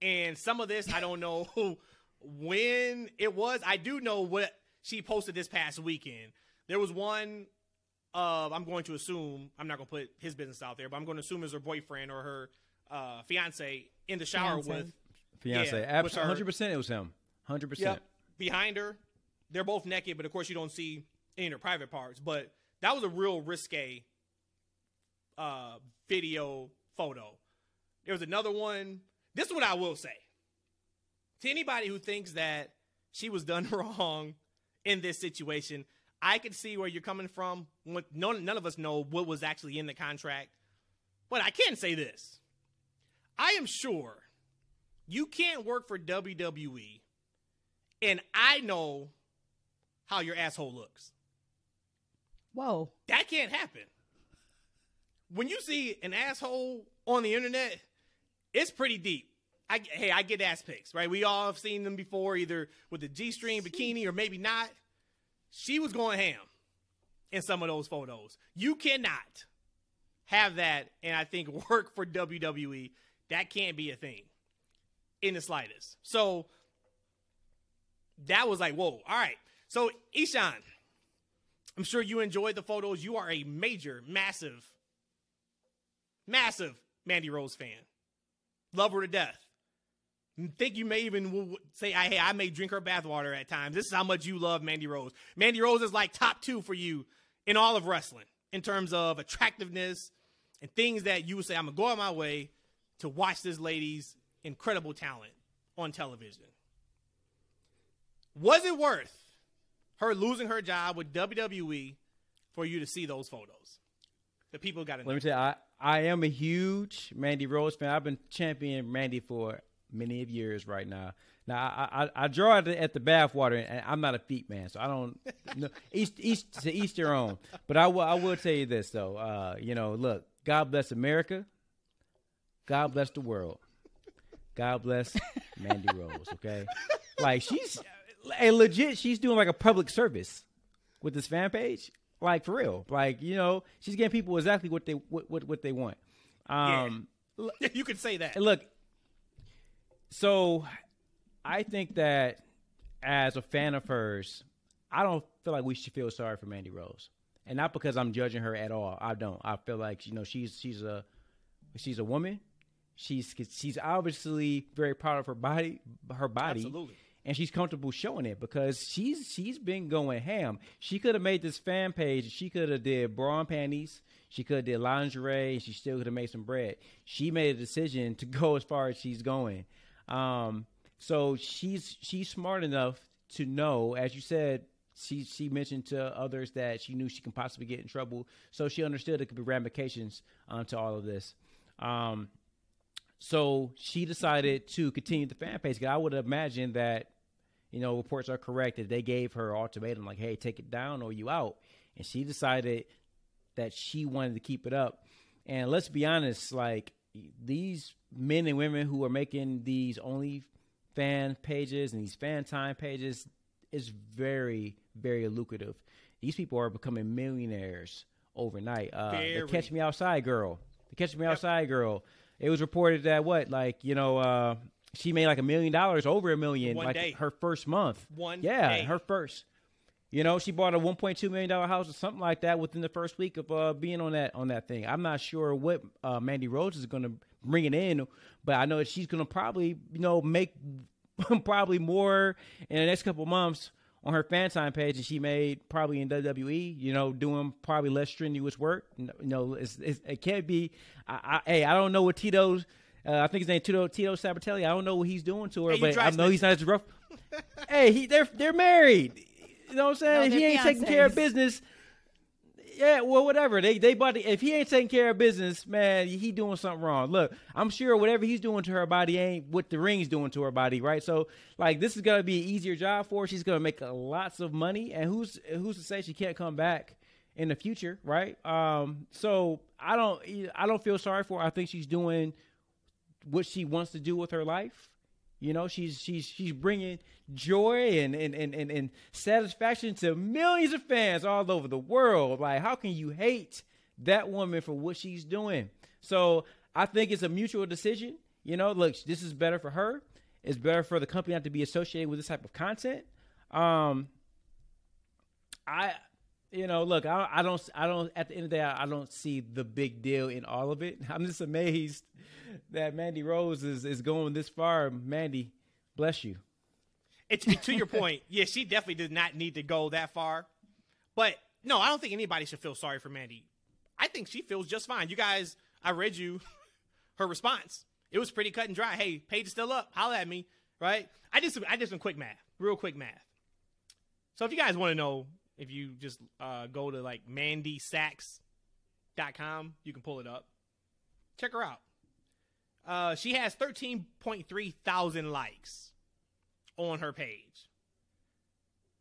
And some of this, I don't know when it was. I do know what she posted this past weekend. There was one of, I'm going to assume, I'm not going to put his business out there, but I'm going to assume is her boyfriend or her uh, fiance in the shower Fiancé. with Fiance, Yeah, absolutely, hundred percent. It was him. Hundred percent. behind her. They're both naked, but of course you don't see any of their private parts. But that was a real risque uh, video photo. There was another one. This one I will say to anybody who thinks that she was done wrong in this situation, I can see where you're coming from. None of us know what was actually in the contract, but I can say this: I am sure you can't work for WWE and I know how your asshole looks. Whoa. That can't happen. When you see an asshole on the internet, it's pretty deep. I, hey, I get ass pics, right? We all have seen them before, either with the G string bikini or maybe not. She was going ham in some of those photos. You cannot have that and I think work for WWE. That can't be a thing in the slightest. So that was like, whoa. All right. So, Eshaun, I'm sure you enjoyed the photos. You are a major, massive, massive Mandy Rose fan. Love her to death. Think you may even say, hey, I may drink her bathwater at times." This is how much you love Mandy Rose. Mandy Rose is like top two for you in all of wrestling in terms of attractiveness and things that you would say, "I'm gonna go out my way to watch this lady's incredible talent on television." Was it worth her losing her job with WWE for you to see those photos? The people got. Let me tell you, I, I am a huge Mandy Rose fan. I've been championing Mandy for many of years right now. Now I I, I draw at the, at the bathwater, and I'm not a feet man, so I don't. No, each each to each their own. But I will I will tell you this though. Uh, you know, look, God bless America. God bless the world. God bless Mandy Rose. Okay, like she's a legit. She's doing like a public service with this fan page. Like for real. Like you know, she's getting people exactly what they what what, what they want. Um, you could say that. look, so I think that as a fan of hers, I don't feel like we should feel sorry for Mandy Rose, and not because I'm judging her at all. I don't. I feel like you know she's she's a she's a woman. She's she's obviously very proud of her body, her body, Absolutely. and she's comfortable showing it because she's she's been going ham. She could have made this fan page. She could have did bra and panties. She could have did lingerie. And she still could have made some bread. She made a decision to go as far as she's going. Um, so she's she's smart enough to know, as you said. She she mentioned to others that she knew she can possibly get in trouble, so she understood there could be ramifications um, to all of this. Um, so she decided to continue the fan page. I would imagine that, you know, reports are correct that they gave her ultimatum like, "Hey, take it down or you out," and she decided that she wanted to keep it up. And let's be honest, like these men and women who are making these only fan pages and these FanTime pages is very, very lucrative. These people are becoming millionaires overnight. Uh, the Catch Me Outside girl, the Catch Me Outside girl. It was reported that what, like you know, uh, she made like a million dollars, over a million, One like day. her first month. One yeah, day. her first. You know, she bought a 1.2 million dollar house or something like that within the first week of uh, being on that on that thing. I'm not sure what uh, Mandy Rose is going to bring it in, but I know that she's going to probably you know make probably more in the next couple months on her FanTime page than she made probably in WWE. You know, doing probably less strenuous work. You know, it's, it's, it can't be. I, I, hey, I don't know what Tito's. Uh, I think his name Tito Tito Sabbatelli. I don't know what he's doing to her, Hey, but I know he's not as rough. hey, he they're they're married. You know what I'm saying? No, if he ain't taking care of business, yeah, well, whatever. They they body. If he ain't taking care of business, man, he doing something wrong. Look, I'm sure whatever he's doing to her body ain't what the ring's doing to her body, right? So, like, this is gonna be an easier job for her. She's gonna make lots of money, and who's who's to say she can't come back in the future, right? Um, so I don't I don't feel sorry for her. I think she's doing what she wants to do with her life. You know, she's she's she's bringing joy and and, and, and and satisfaction to millions of fans all over the world. Like, how can you hate that woman for what she's doing? So I think it's a mutual decision. You know, look, this is better for her. It's better for the company not to be associated with this type of content. Um, I, you know, look, I, I don't, I don't. At the end of the day, I, I don't see the big deal in all of it. I'm just amazed that Mandy Rose is is going this far. Mandy, bless you. It's to your point. Yeah, she definitely did not need to go that far. But no, I don't think anybody should feel sorry for Mandy. I think she feels just fine. You guys, I read you her response. It was pretty cut and dry. Hey, page is still up. Holla at me, right? I did some I did some quick math, real quick math. So if you guys want to know, if you just uh, go to like mandysacs.com, you can pull it up. Check her out. Uh, she has 13.3 thousand likes on her page.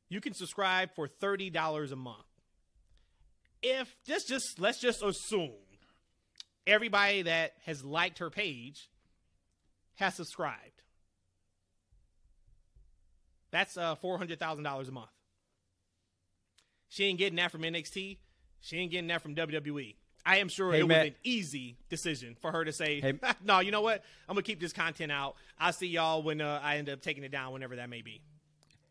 You can subscribe for $30 a month. If just just let's just assume everybody that has liked her page has subscribed. That's uh $400,000 a month. She ain't getting that from NXT. She ain't getting that from WWE. I am sure Hey, it Matt. was an easy decision for her to say, Hey- "No, you know what? I'm gonna keep this content out. I'll see y'all when uh, I end up taking it down, whenever that may be."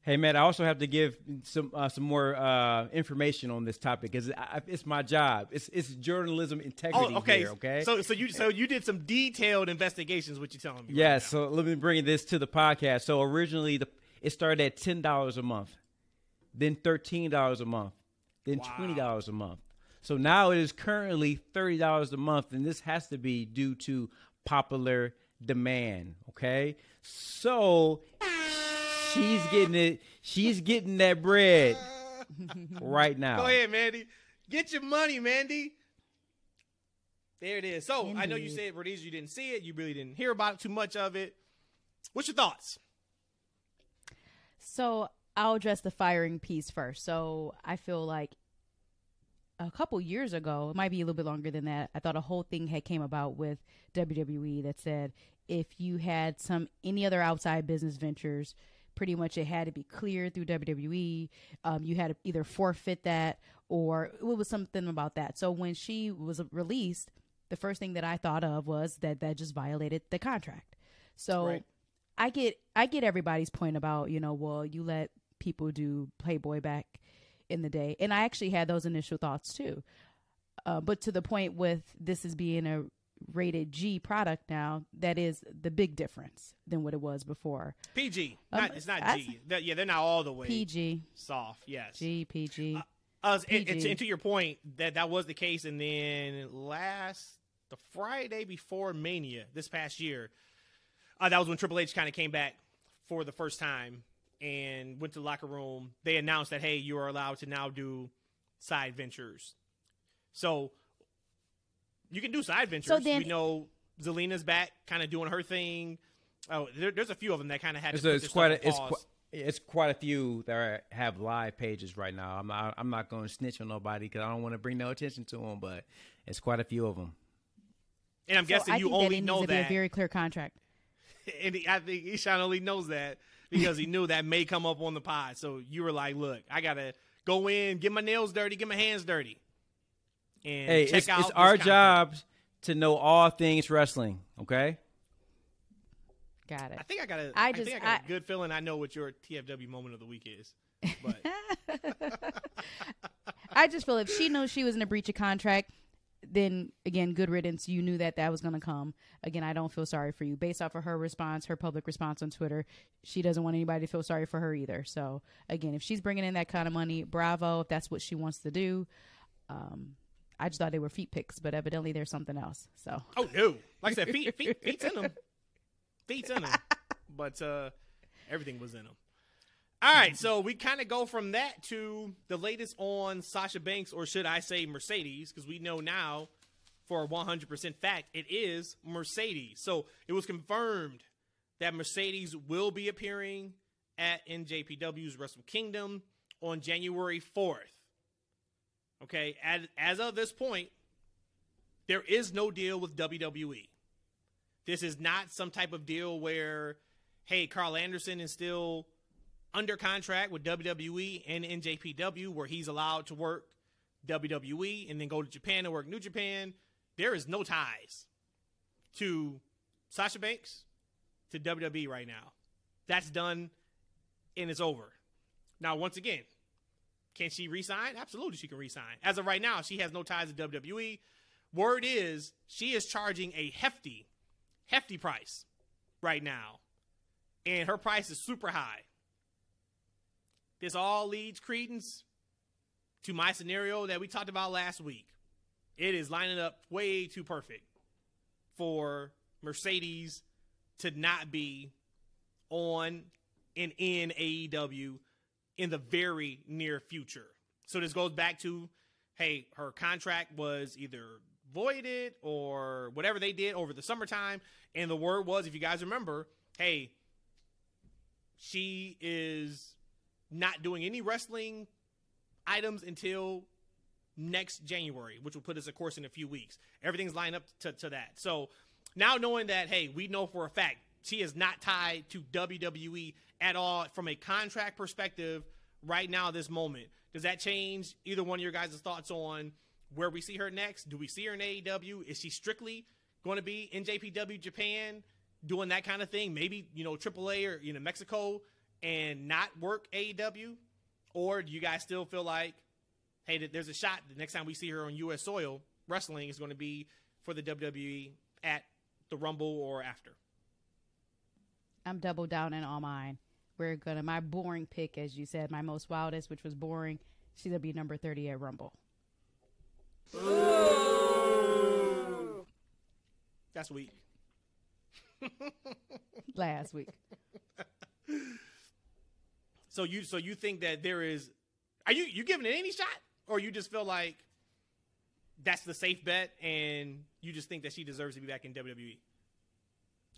Hey man, I also have to give some uh, some more uh, information on this topic because it's my job. It's it's journalism integrity Oh, okay. here. Okay. So, so you so you did some detailed investigations. What you telling me? yes. so let me bring this to the podcast. So originally, the it started at ten dollars a month, then thirteen dollars a month, then Wow. twenty dollars a month. So now it is currently thirty dollars a month, and this has to be due to popular demand. Okay. So she's getting it. She's getting that bread right now. Go ahead, Mandy. Get your money, Mandy. There it is. So I know you Indeed. said Rhodesia, you didn't see it. You really didn't hear about it too much of it. What's your thoughts? So I'll address the firing piece first. So I feel like a couple years ago, it might be a little bit longer than that. I thought a whole thing had came about with WWE that said if you had some any other outside business ventures, pretty much it had to be cleared through WWE. Um, you had to either forfeit that or it was something about that. So when she was released, the first thing that I thought of was that that just violated the contract. So Right. I get I get everybody's point about you know well you let people do Playboy back in the day, and I actually had those initial thoughts too. Uh, but to the point with this is being a rated G product now, that is the big difference than what it was before. PG. Um, Not, it's not I- G. Yeah, they're not all the way PG, soft. Yes. G, PG. Uh, and, and to, PG. and to your point, that that was the case, and then last the Friday before Mania this past year, uh, that was when Triple H kind of came back for the first time and went to the locker room. They announced that hey, you are allowed to now do side ventures. So you can do side ventures. So then- we know Zelina's back, kind of doing her thing. Oh, there, there's a few of them that kind of had It's, to a, it's quite a, it's quite it's quite a few that are, have live pages right now. I'm not I'm not going to snitch on nobody because I don't want to bring no attention to them, but it's quite a few of them. and I'm So guessing I you think that only it know needs to be that a very clear contract. and he, I think Eshaun only knows that because he knew that may come up on the pod. So you were like, "Look, I gotta go in, get my nails dirty, get my hands dirty, and Hey, check it's, out it's this our content." job to know all things wrestling. Okay. Got it. I think I got a. I I just- think I got a I- good feeling. I know what your TFW moment of the week is, but I just feel if she knows she was in a breach of contract, then again, good riddance. You knew that that was going to come. Again, I don't feel sorry for you. Based off of her response, her public response on Twitter, she doesn't want anybody to feel sorry for her either. So again, if she's bringing in that kind of money, bravo. If that's what she wants to do. Um, I just thought they were feet picks, but evidently there's something else. So oh no, like I said, feet, feet, feet's in them, feet's in them, but uh, everything was in them. All right, so we kind of go from that to the latest on Sasha Banks, or should I say Mercedes, because we know now for a 100% fact it is Mercedes. So it was confirmed that Mercedes will be appearing at NJPW's Wrestle Kingdom on January 4th. Okay, as, as of this point, there is no deal with WWE. This is not some type of deal where, hey, Karl Anderson is still under contract with WWE and NJPW, where he's allowed to work WWE and then go to Japan and work New Japan. There is no ties to Sasha Banks to WWE right now. That's done and it's over. Now, once again, can she resign? Absolutely, she can resign. As of right now, she has no ties to WWE. Word is she is charging a hefty, hefty price right now, and her price is super high. This all leads credence to my scenario that we talked about last week. It is lining up way too perfect for Mercedes to not be on and in AEW in the very near future. So this goes back to hey, her contract was either voided or whatever they did over the summertime. And the word was, if you guys remember, hey, she is not doing any wrestling items until next January, which will put us, of course, in a few weeks. Everything's lined up to, to that. So now knowing that, hey, we know for a fact she is not tied to WWE at all from a contract perspective right now, this moment. Does that change either one of your guys' thoughts on where we see her next? Do we see her in AEW? Is she strictly going to be in JPW Japan doing that kind of thing? Maybe, you know, AAA or, you know, Mexico and not work AEW? Or do you guys still feel like, hey, there's a shot the next time we see her on U.S. soil, wrestling is going to be for the WWE at the Rumble or after? I'm double down in all mine. We're gonna my boring pick, as you said, my most wildest, which was boring. She's gonna be number thirty at Rumble. That's weak. Last week. So you so you think that there is are you you giving it any shot? Or you just feel like that's the safe bet and you just think that she deserves to be back in WWE?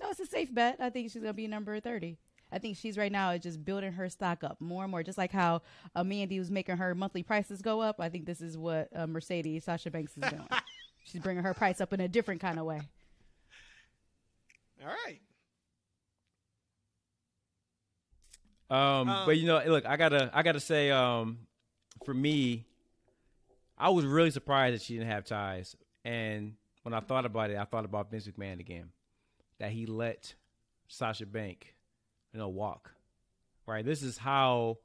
No, it's a safe bet. I think she's gonna be number thirty. I think she's right now is just building her stock up more and more, just like how uh, Mandy was making her monthly prices go up. I think this is what uh, Mercedes Sasha Banks is doing. she's bringing her price up in a different kind of way. All right. Um, Um, but you know, look, I gotta, I gotta say, um, for me, I was really surprised that she didn't have ties. And when I thought about it, I thought about Vince McMahon again, that he let Sasha Bank, you know, walk. Right. This is how.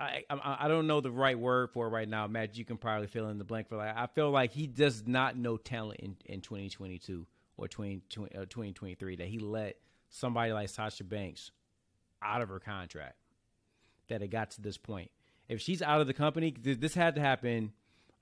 I, I I don't know the right word for it right now, Matt. You can probably fill in the blank for like. I feel like he does not know talent in, in 2022 or 20, 20, uh, 2023 that he let somebody like Sasha Banks out of her contract that it got to this point. If she's out of the company, this had to happen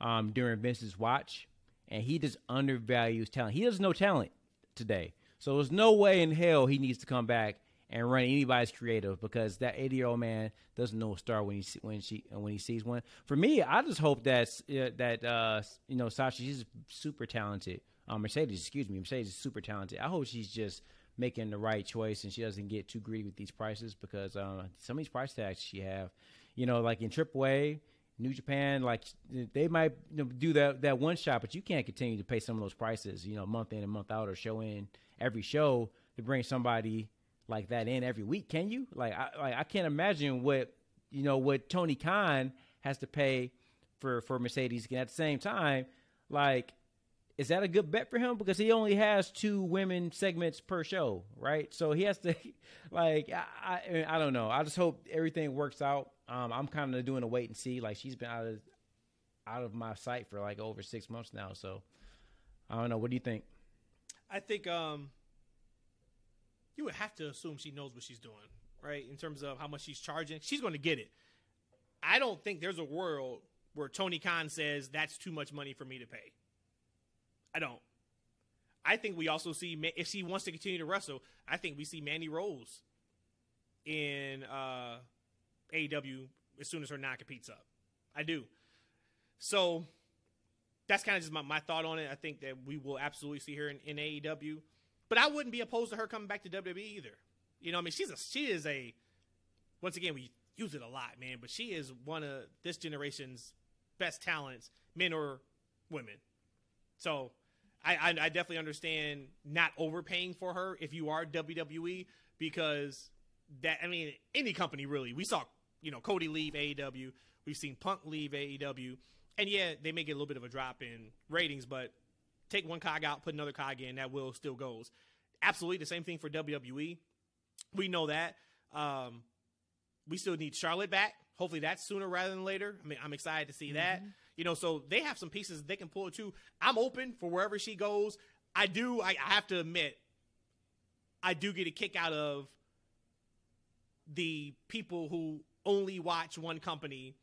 um, during Vince's watch, and he just undervalues talent. He doesn't talent today, so there's no way in hell he needs to come back and run anybody's creative because that 80 year old man doesn't know a star when he see, when she when he sees one. For me, I just hope that uh, that uh, you know Sasha she's super talented. Um, Mercedes, excuse me, Mercedes is super talented. I hope she's just making the right choice and she doesn't get too greedy with these prices because uh, some of these price tags she have, you know, like in AAA, New Japan, like they might you know, do that that one shot, but you can't continue to pay some of those prices, you know, month in and month out or show in every show to bring somebody like that in every week. Can you? Like, I like I can't imagine what you know what Tony Khan has to pay for for Mercedes. And at the same time, like is that a good bet for him because he only has two women segments per show, right? So he has to, like, I, I, I don't know. I just hope everything works out. Um, I'm kind of doing a wait and see. Like she's been out of out of my sight for like over six months now. So I don't know. What do you think? I think um you would have to assume she knows what she's doing, right? In terms of how much she's charging. She's going to get it. I don't think there's a world where Tony Khan says that's too much money for me to pay. I don't. I think we also see if she wants to continue to wrestle, I think we see Mandy Rose in uh AEW as soon as her non competes up. I do. So that's kind of just my, my thought on it. I think that we will absolutely see her in, in AEW. But I wouldn't be opposed to her coming back to WWE either. You know, I mean, she's a she is a once again we use it a lot, man. But she is one of this generation's best talents, men or women. So I, I, I definitely understand not overpaying for her if you are WWE because that I mean any company really. We saw you know Cody leave AEW. We've seen Punk leave AEW, and yeah, they may get a little bit of a drop in ratings, but take one cog out, put another cog in, that will still goes. Absolutely the same thing for WWE. We know that. Um, we still need Charlotte back. Hopefully that's sooner rather than later. I mean, I'm excited to see mm-hmm. that. You know, so they have some pieces they can pull too. I'm open for wherever she goes. I do. I, I have to admit, I do get a kick out of the people who only watch one company,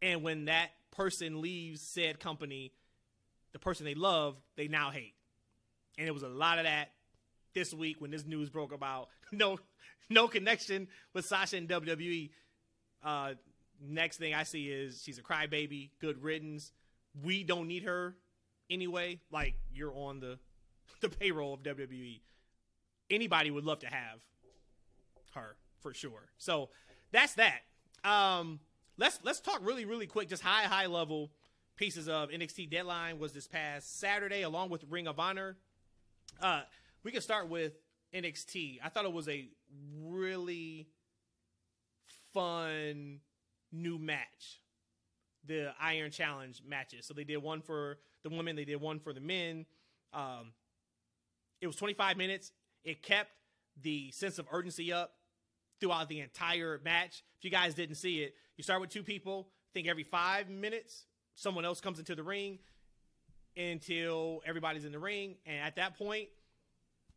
and when that person leaves said company, the person they love they now hate, and it was a lot of that this week when this news broke about no no connection with Sasha and WWE. Uh, next thing I see is she's a crybaby. Good riddance. We don't need her anyway. Like you're on the the payroll of WWE. Anybody would love to have her for sure. So that's that. Um, let's let's talk really really quick, just high high level pieces of NXT deadline was this past Saturday, along with Ring of Honor. Uh, we can start with NXT. I thought it was a really fun new match. The Iron Challenge matches. So they did one for the women, they did one for the men. Um, it was 25 minutes. It kept the sense of urgency up throughout the entire match. If you guys didn't see it, you start with two people. Think every five minutes, someone else comes into the ring until everybody's in the ring. And at that point,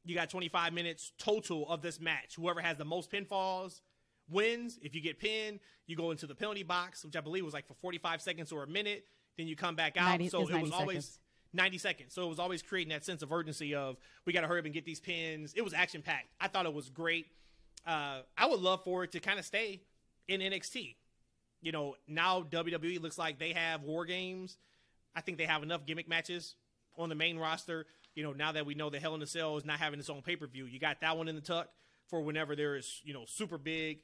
you got 25 minutes total of this match. Whoever has the most pinfalls wins. If you get pinned, you go into the penalty box, which I believe was like for 45 seconds or a minute. Then you come back out. 90, so it was always 90 seconds. So it was always creating that sense of urgency of we got to hurry up and get these pins. It was action packed. I thought it was great. Uh, I would love for it to kind of stay in NXT. You know, now WWE looks like they have war games. I think they have enough gimmick matches on the main roster. You know, now that we know the Hell in a Cell is not having its own pay per view, you got that one in the tuck for whenever there is you know super big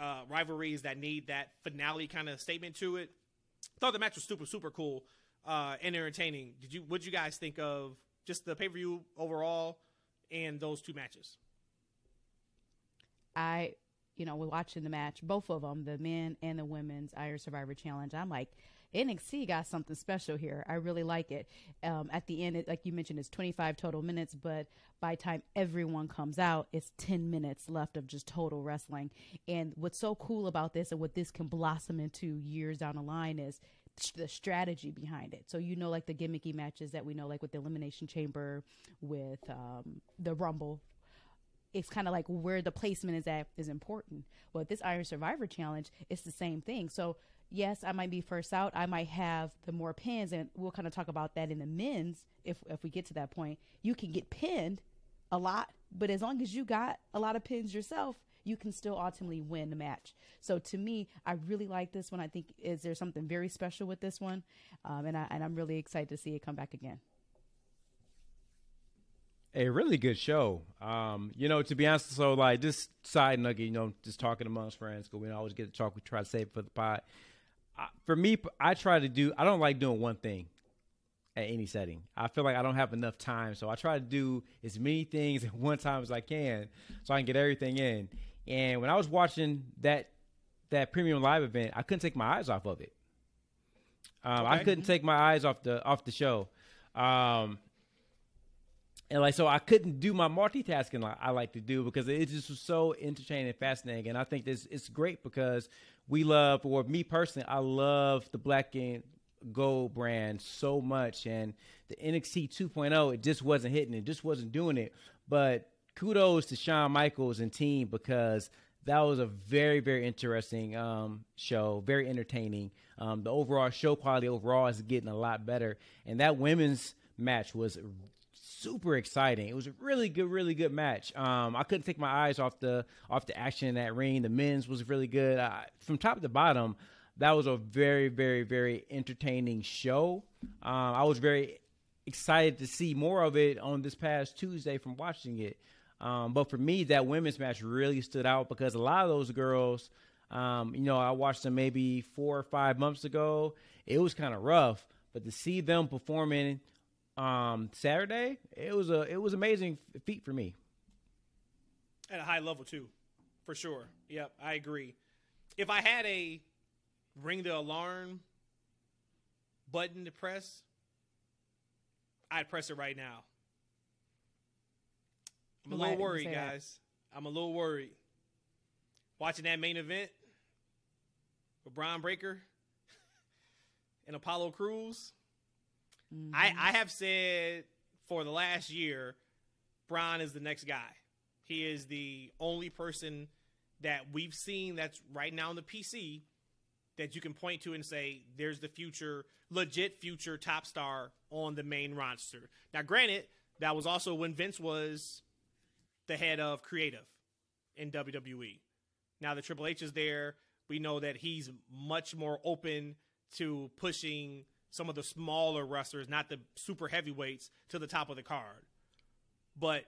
uh, rivalries that need that finale kind of statement to it. Thought the match was super super cool uh, and entertaining. Did you? What you guys think of just the pay per view overall and those two matches? I, you know, we're watching the match, both of them, the men and the women's Iron Survivor Challenge. I'm like, NXT got something special here. I really like it. Um, at the end, it, like you mentioned, it's 25 total minutes, but by time everyone comes out, it's 10 minutes left of just total wrestling. And what's so cool about this and what this can blossom into years down the line is the strategy behind it. So you know, like the gimmicky matches that we know, like with the Elimination Chamber, with um, the Rumble. It's kind of like where the placement is at is important. Well, this Iron Survivor Challenge, it's the same thing. So yes, I might be first out. I might have the more pins, and we'll kind of talk about that in the men's if if we get to that point. You can get pinned a lot, but as long as you got a lot of pins yourself, you can still ultimately win the match. So to me, I really like this one. I think is there something very special with this one, um, and I and I'm really excited to see it come back again. A really good show. Um, you know, to be honest, so like this side nugget, you know, just talking amongst friends because we always get to talk. We try to save for the pot for me, I try to do. I don't like doing one thing at any setting. I feel like I don't have enough time, so I try to do as many things at one time as I can, so I can get everything in. And when I was watching that that premium live event, I couldn't take my eyes off of it. Um, okay. I couldn't take my eyes off the off the show. Um, and like so, I couldn't do my multitasking like I like to do because it just was so entertaining and fascinating. And I think this it's great because we love, or me personally, I love the Black and Gold brand so much, and the NXT 2.0, it just wasn't hitting, it just wasn't doing it. But kudos to Shawn Michaels and team because that was a very very interesting um, show, very entertaining. Um, the overall show quality overall is getting a lot better, and that women's match was super exciting. It was a really good, really good match. Um, I couldn't take my eyes off the off the action in that ring. The men's was really good. From top to bottom, that was a very, very, very entertaining show. Um, I was very excited to see more of it on this past Tuesday from watching it. Um, but for me, that women's match really stood out because a lot of those girls, um, you know, I watched them maybe four or five months ago. It was kind of rough, but to see them performing um, Saturday, it was a it was amazing feat for me. At a high level too, for sure. Yep, I agree. If I had a ring the alarm button to press, I'd press it right now. I'm a little worried, say that? guys. I'm a little worried. Watching that main event with Bron Breakker and Apollo Crews. Mm-hmm. I, I have said for the last year, Bron is the next guy. He is the only person that we've seen that's right now on the PC that you can point to and say there's the future, legit future top star on the main roster. Now, granted, that was also when Vince was the head of creative in WWE. Now that Triple H is there, we know that he's much more open to pushing some of the smaller wrestlers, not the super heavyweights, to the top of the card. But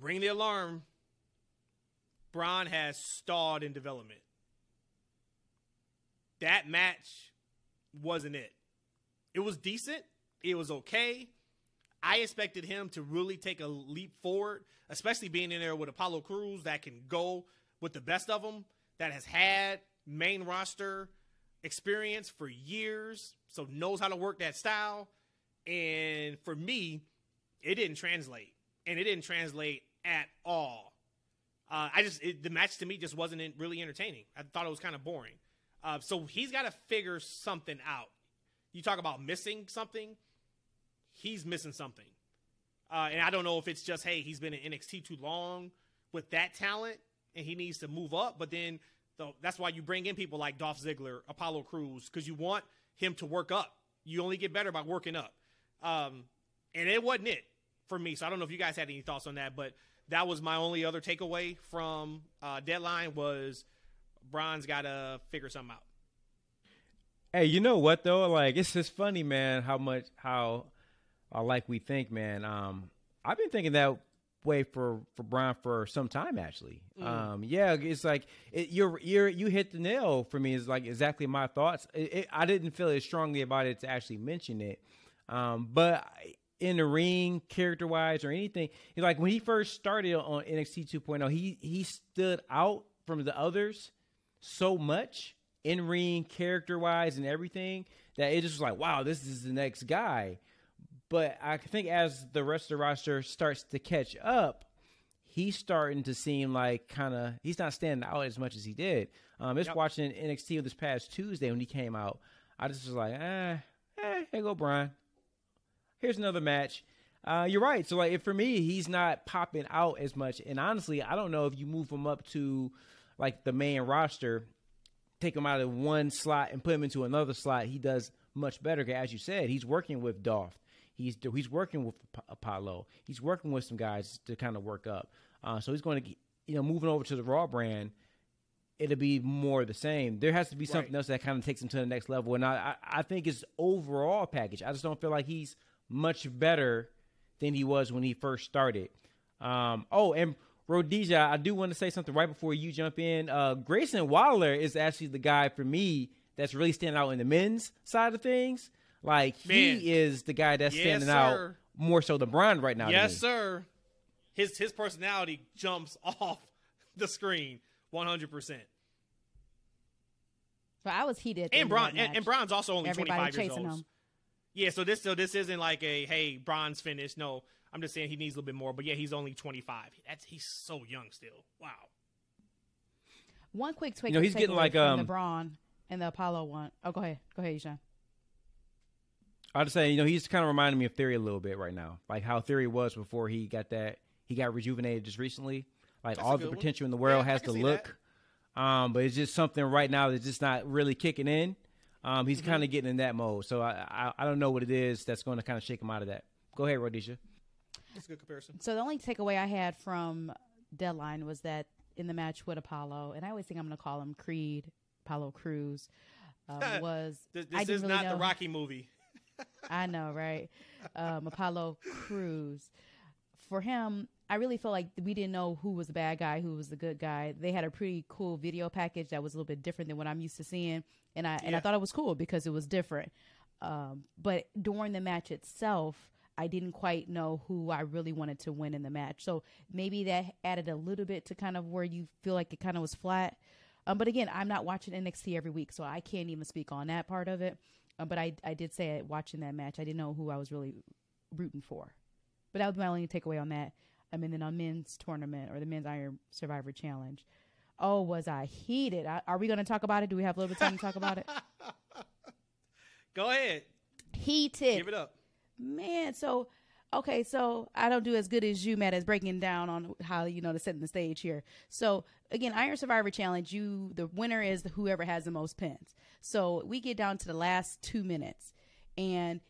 ring the alarm. Bron has stalled in development. That match wasn't it. It was decent. It was okay. I expected him to really take a leap forward, especially being in there with Apollo Crews that can go with the best of them, that has had main roster experience for years, so knows how to work that style. And for me, it didn't translate, and it didn't translate at all. Uh, I just it, the match to me just wasn't really entertaining. I thought it was kind of boring. Uh, so he's got to figure something out. You talk about missing something. He's missing something, uh, and I don't know if it's just hey he's been in NXT too long with that talent and he needs to move up. But then the, that's why you bring in people like Dolph Ziggler, Apollo Crews, because you want him to work up. You only get better by working up. Um, and it wasn't it for me. So I don't know if you guys had any thoughts on that, but that was my only other takeaway from uh, deadline was Bron's got to figure something out. Hey, you know what though? Like it's just funny, man. How much how uh, like we think, man. Um, I've been thinking that way for for Bron for some time actually. Um, yeah, it's like it, you're you're you hit the nail for me. Is like exactly my thoughts. It, it, I didn't feel as strongly about it to actually mention it, um, but. In the ring, character wise, or anything, like when he first started on NXT 2.0, he he stood out from the others so much in ring, character wise, and everything that it just was like, wow, this is the next guy. But I think as the rest of the roster starts to catch up, he's starting to seem like kind of he's not standing out as much as he did. Um, just Yep. watching NXT this past Tuesday when he came out, I just was like, eh, eh, here go Bron. Here's another match. Uh, you're right. So like, if for me, he's not popping out as much. And honestly, I don't know if you move him up to like the main roster, take him out of one slot and put him into another slot. He does much better. As you said, he's working with Dolph. He's he's working with Apollo. He's working with some guys to kind of work up. Uh, so he's going to, you know, moving over to the Raw brand. It'll be more the same. There has to be something Right. else that kind of takes him to the next level. And I, I, I think it's overall package. I just don't feel like he's much better than he was when he first started. Um, oh, and Rhodesia, I do want to say something right before you jump in. Uh, Grayson Waller is actually the guy for me that's really standing out in the men's side of things. Like Man. he is the guy that's Yes, standing out more so than Bron right now. Yes, sir. His his personality jumps off the screen 100%. So I was heated. And end of Bron that and, and match. Also only 25 years old. him. Yeah, so this so this isn't like a hey, Bron's finished. No, I'm just saying he needs a little bit more. But yeah, he's only 25. That's he's so young still. Wow. One quick tweak. You know, he's getting like, from the um, Bron and the Apollo one. Oh, go ahead. Go ahead, Eshaun. I just say, you know, he's kind of reminding me of Theory a little bit right now, like how Theory was before he got that he got rejuvenated just recently. Like That's all the good one. potential in the world Yeah, has to look, um, but it's just something right now that's just not really kicking in. Um, he's Mm-hmm. kind of getting in that mode, so I, I I don't know what it is that's going to kind of shake him out of that. Go ahead, Rhodesia. That's a good comparison. So the only takeaway I had from Deadline was that in the match with Apollo, and I always think I'm going to call him Creed, Apollo Crews, um, was This, I this didn't is really not know. the Rocky movie. I know, right? Um, Apollo Crews. For him, I really feel like we didn't know who was the bad guy, who was the good guy. They had a pretty cool video package that was a little bit different than what I'm used to seeing, and I and Yeah. I thought it was cool because it was different. Um, but during the match itself, I didn't quite know who I really wanted to win in the match. So maybe that added a little bit to kind of where you feel like it kind of was flat. Um, but again, I'm not watching NXT every week, so I can't even speak on that part of it. Um, but I, I did say it watching that match, I didn't know who I was really rooting for. But that was my only takeaway on that. I mean, then on men's tournament or the men's Iron Survivor Challenge. Oh, was I heated? I, are we going to talk about it? Do we have a little bit of time to talk about it? Go ahead. Heated. Give it up. Man, so okay, so I don't do as good as you, Matt, as breaking down on how you know to set in the stage here. So again, Iron Survivor Challenge, you the winner is whoever has the most pins. So we get down to the last two minutes, and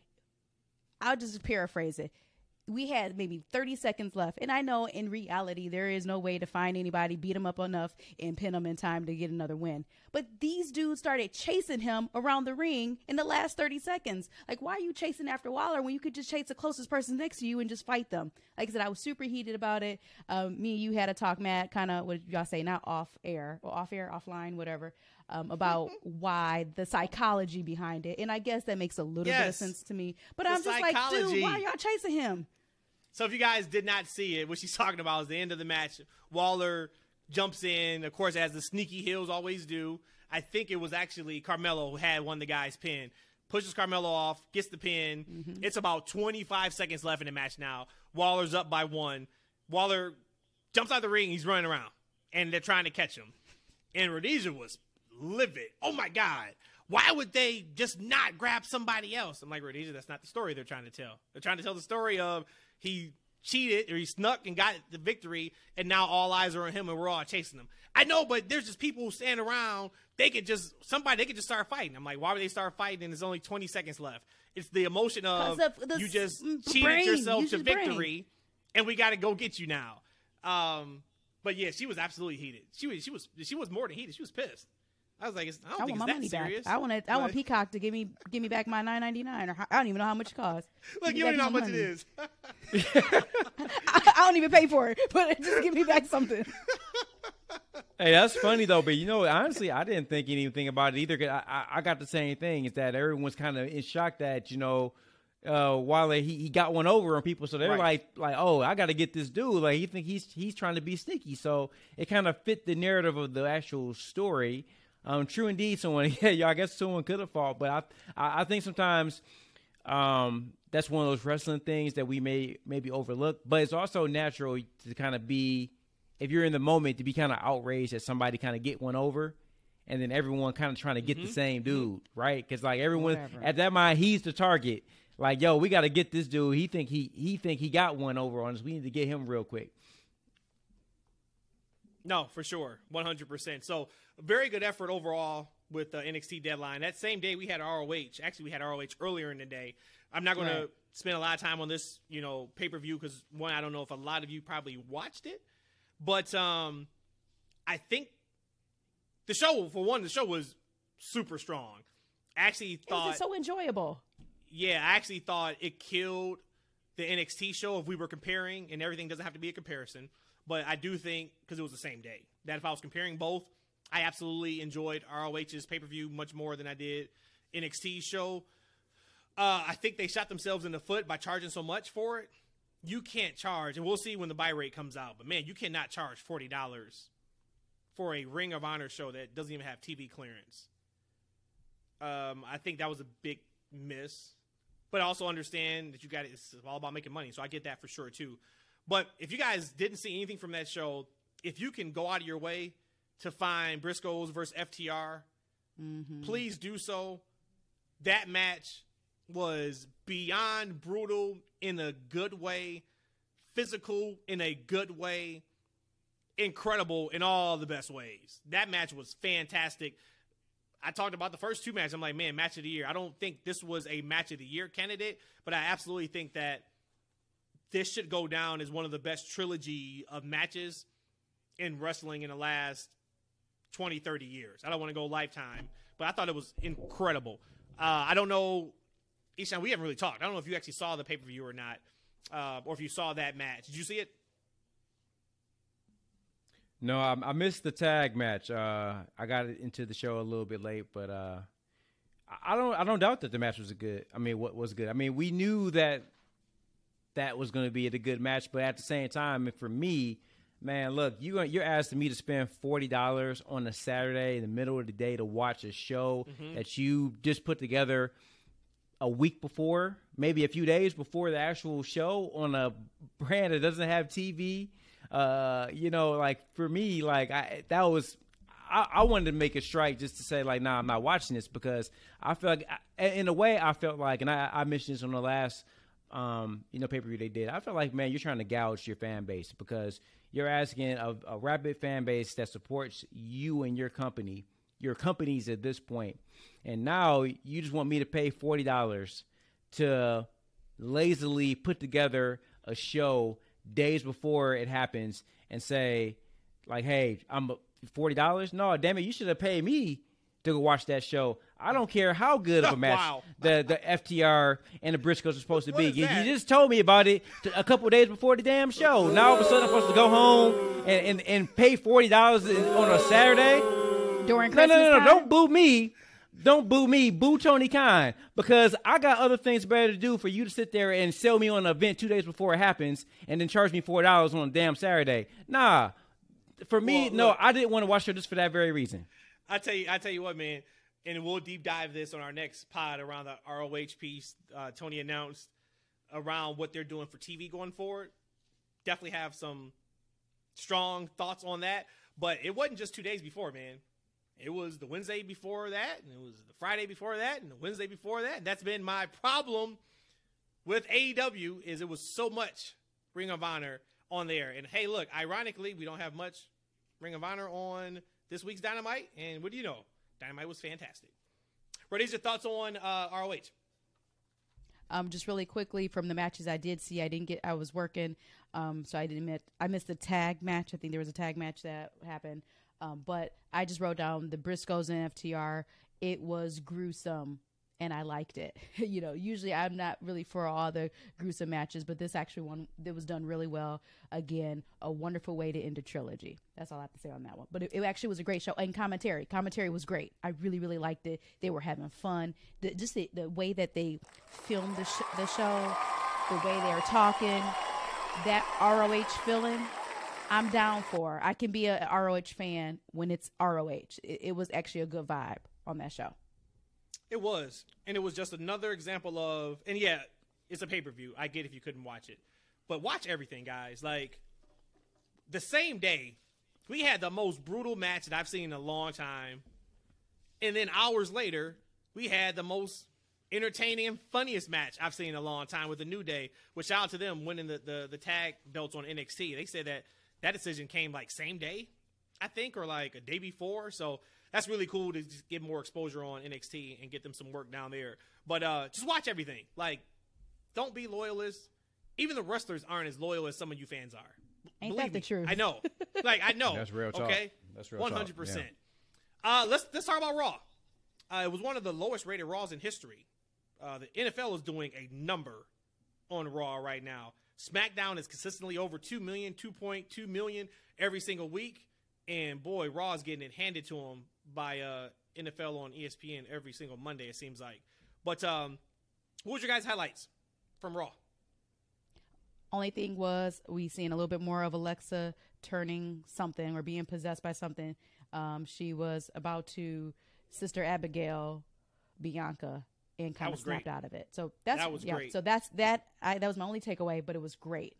I'll just paraphrase it we had maybe 30 seconds left. And I know in reality, there is no way to find anybody, beat him up enough, and pin him in time to get another win. But these dudes started chasing him around the ring in the last 30 seconds. Like, why are you chasing after Waller when you could just chase the closest person next to you and just fight them? Like I said, I was super heated about it. Um, me and you had a talk, Matt, kind of what y'all say, not off air or off air, offline, whatever. Um, about why the psychology behind it, and I guess that makes a little yes. bit of sense to me. But the I'm just psychology. like, dude, why are y'all chasing him? So if you guys did not see it, what she's talking about is the end of the match. Waller jumps in, of course, as the sneaky heels always do. I think it was actually Carmelo who had one of the guys pin. Pushes Carmelo off, gets the pin. Mm-hmm. It's about 25 seconds left in the match now. Waller's up by one. Waller jumps out the ring. He's running around, and they're trying to catch him. And Rhodesia was livid. Oh my god! Why would they just not grab somebody else? I'm like Rhodesia. That's not the story they're trying to tell. They're trying to tell the story of he cheated or he snuck and got the victory, and now all eyes are on him and we're all chasing him. I know, but there's just people who stand around. They could just somebody they could just start fighting. I'm like, why would they start fighting? And there's only 20 seconds left. It's the emotion of, of you just cheated brain. yourself to victory, brain. and we got to go get you now. Um, but yeah, she was absolutely heated. She was she was she was more than heated. She was pissed. I was like, I don't I think want my that serious. Back. I want it. I want Peacock to give me give me back my nine ninety nine, or I don't even know how much it costs. Look, you don't know how much money. it is. I, I, don't even pay for it, but just give me back something. Hey, that's funny though. But you know, honestly, I didn't think anything about it either. Cause I, I, I got the same thing. Is that everyone's kind of in shock that you know uh, while he, he got one over on people, so they're right. like like oh I got to get this dude like he think he's he's trying to be sneaky, so it kind of fit the narrative of the actual story. Um, true indeed, someone. Yeah, yeah. I guess someone could have fought, but I, I, I think sometimes, um, that's one of those wrestling things that we may maybe overlook. But it's also natural to kind of be, if you're in the moment, to be kind of outraged that somebody kind of get one over, and then everyone kind of trying to get mm-hmm. the same dude, mm-hmm. right? Because like everyone Whatever. at that mind, he's the target. Like, yo, we got to get this dude. He think he he think he got one over on us. We need to get him real quick. No, for sure, one hundred percent. So very good effort overall with the NXT deadline. That same day we had ROH. Actually, we had ROH earlier in the day. I'm not going right. to spend a lot of time on this, you know, pay per view because one, I don't know if a lot of you probably watched it, but um, I think the show for one, the show was super strong. I actually thought it was so enjoyable. Yeah, I actually thought it killed the NXT show if we were comparing, and everything doesn't have to be a comparison. But I do think because it was the same day that if I was comparing both, I absolutely enjoyed ROH's pay per view much more than I did NXT's show. Uh, I think they shot themselves in the foot by charging so much for it. You can't charge, and we'll see when the buy rate comes out. But man, you cannot charge forty dollars for a Ring of Honor show that doesn't even have TV clearance. Um, I think that was a big miss, but I also understand that you got it's all about making money, so I get that for sure too. But if you guys didn't see anything from that show, if you can go out of your way to find Briscoes versus FTR, mm-hmm. please do so. That match was beyond brutal in a good way, physical in a good way, incredible in all the best ways. That match was fantastic. I talked about the first two matches. I'm like, man, match of the year. I don't think this was a match of the year candidate, but I absolutely think that this should go down as one of the best trilogy of matches in wrestling in the last 20, 30 years. I don't want to go lifetime, but I thought it was incredible. Uh, I don't know, Eshaun, we haven't really talked. I don't know if you actually saw the pay per view or not, uh, or if you saw that match. Did you see it? No, I, I missed the tag match. Uh, I got into the show a little bit late, but uh, I don't. I don't doubt that the match was good. I mean, what was good? I mean, we knew that that was going to be a good match. But at the same time, for me, man, look, you you're asking me to spend forty dollars on a Saturday in the middle of the day to watch a show mm-hmm. that you just put together a week before, maybe a few days before the actual show on a brand that doesn't have TV. Uh, you know, like for me, like I that was I, I, wanted to make a strike just to say like, nah, I'm not watching this because I felt like, in a way, I felt like, and I, I mentioned this on the last, um, you know, pay per view they did. I felt like, man, you're trying to gouge your fan base because you're asking a, a rabid fan base that supports you and your company, your companies at this point, and now you just want me to pay forty dollars to lazily put together a show days before it happens and say, like, hey, I'm forty dollars? No, damn it, you should have paid me to go watch that show. I don't care how good of a match wow. the the FTR and the Briscoes are supposed to be. You, you, just told me about it a couple days before the damn show. Now all of a sudden I'm supposed to go home and and, and pay forty dollars on a Saturday during Christmas. No, no, no, no! Don't boo me. Don't boo me, boo Tony Khan, because I got other things better to do for you to sit there and sell me on an event two days before it happens and then charge me four dollars on a damn Saturday. Nah, for me, well, no, look, I didn't want to watch it just for that very reason. I tell you, I tell you what, man, and we'll deep dive this on our next pod around the ROH piece. Uh, Tony announced around what they're doing for TV going forward. Definitely have some strong thoughts on that, but it wasn't just two days before, man. It was the Wednesday before that, and it was the Friday before that, and the Wednesday before that. And that's been my problem with AEW is it was so much Ring of Honor on there. And hey, look, ironically, we don't have much Ring of Honor on this week's Dynamite. And what do you know? Dynamite was fantastic. What is your thoughts on uh, ROH? Um, just really quickly from the matches I did see, I didn't get. I was working, um, so I didn't. Admit, I missed the tag match. I think there was a tag match that happened, um, but I just wrote down the Briscoes and FTR. It was gruesome and I liked it. you know, usually I'm not really for all the gruesome matches, but this actually one that was done really well. Again, a wonderful way to end a trilogy. That's all I have to say on that one. But it, it actually was a great show, and commentary. Commentary was great. I really, really liked it. They were having fun. The, just the, the way that they filmed the, sh- the show, the way they were talking, that ROH feeling. I'm down for. I can be a ROH fan when it's ROH. It, it was actually a good vibe on that show. It was, and it was just another example of, and yeah, it's a pay per view. I get if you couldn't watch it, but watch everything, guys. Like the same day, we had the most brutal match that I've seen in a long time, and then hours later, we had the most entertaining and funniest match I've seen in a long time with the New Day. Which shout out to them winning the, the the tag belts on NXT. They said that that decision came like same day, I think, or like a day before. So that's really cool to just get more exposure on NXT and get them some work down there. But uh, just watch everything. Like, don't be loyalists. Even the wrestlers aren't as loyal as some of you fans are. Ain't Believe that the me, truth? I know. Like I know. That's real talk. Okay, that's real. One hundred percent. Uh, let's let's talk about Raw. Uh, it was one of the lowest rated Raws in history. Uh, the NFL is doing a number on Raw right now. SmackDown is consistently over 2 million, 2.2 million every single week. And boy, Raw is getting it handed to them by uh, NFL on ESPN every single Monday. It seems like. But um, what was your guys' highlights from Raw? Only thing was we seen a little bit more of Alexa turning something or being possessed by something. Um, she was about to Sister Abigail Bianca and kind of snapped great. out of it. So that's that was yeah, great. So that's that. I, that was my only takeaway, but it was great.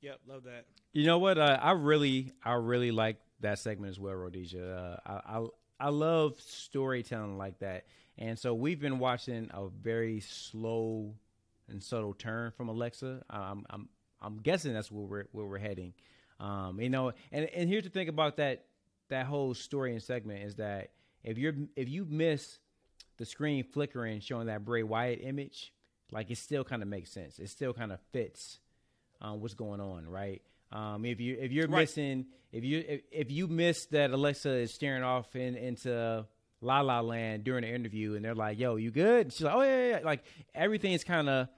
Yep, love that. You know what? Uh, I really, I really like that segment as well, Rhodesia. Uh, I, I, I love storytelling like that, and so we've been watching a very slow and subtle turn from Alexa. I'm, I'm, I'm guessing that's where we're where we're heading. Um, you know, and and here's the thing about that that whole story and segment is that if you're if you miss the screen flickering showing that Bray Wyatt image, like it still kind of makes sense. It still kind of fits um, what's going on, right? Um, if you if you're right. missing if you if, if you miss that Alexa is staring off in, into La La Land during the interview, and they're like, "Yo, you good?" And she's like, "Oh yeah, yeah." Like everything is kind of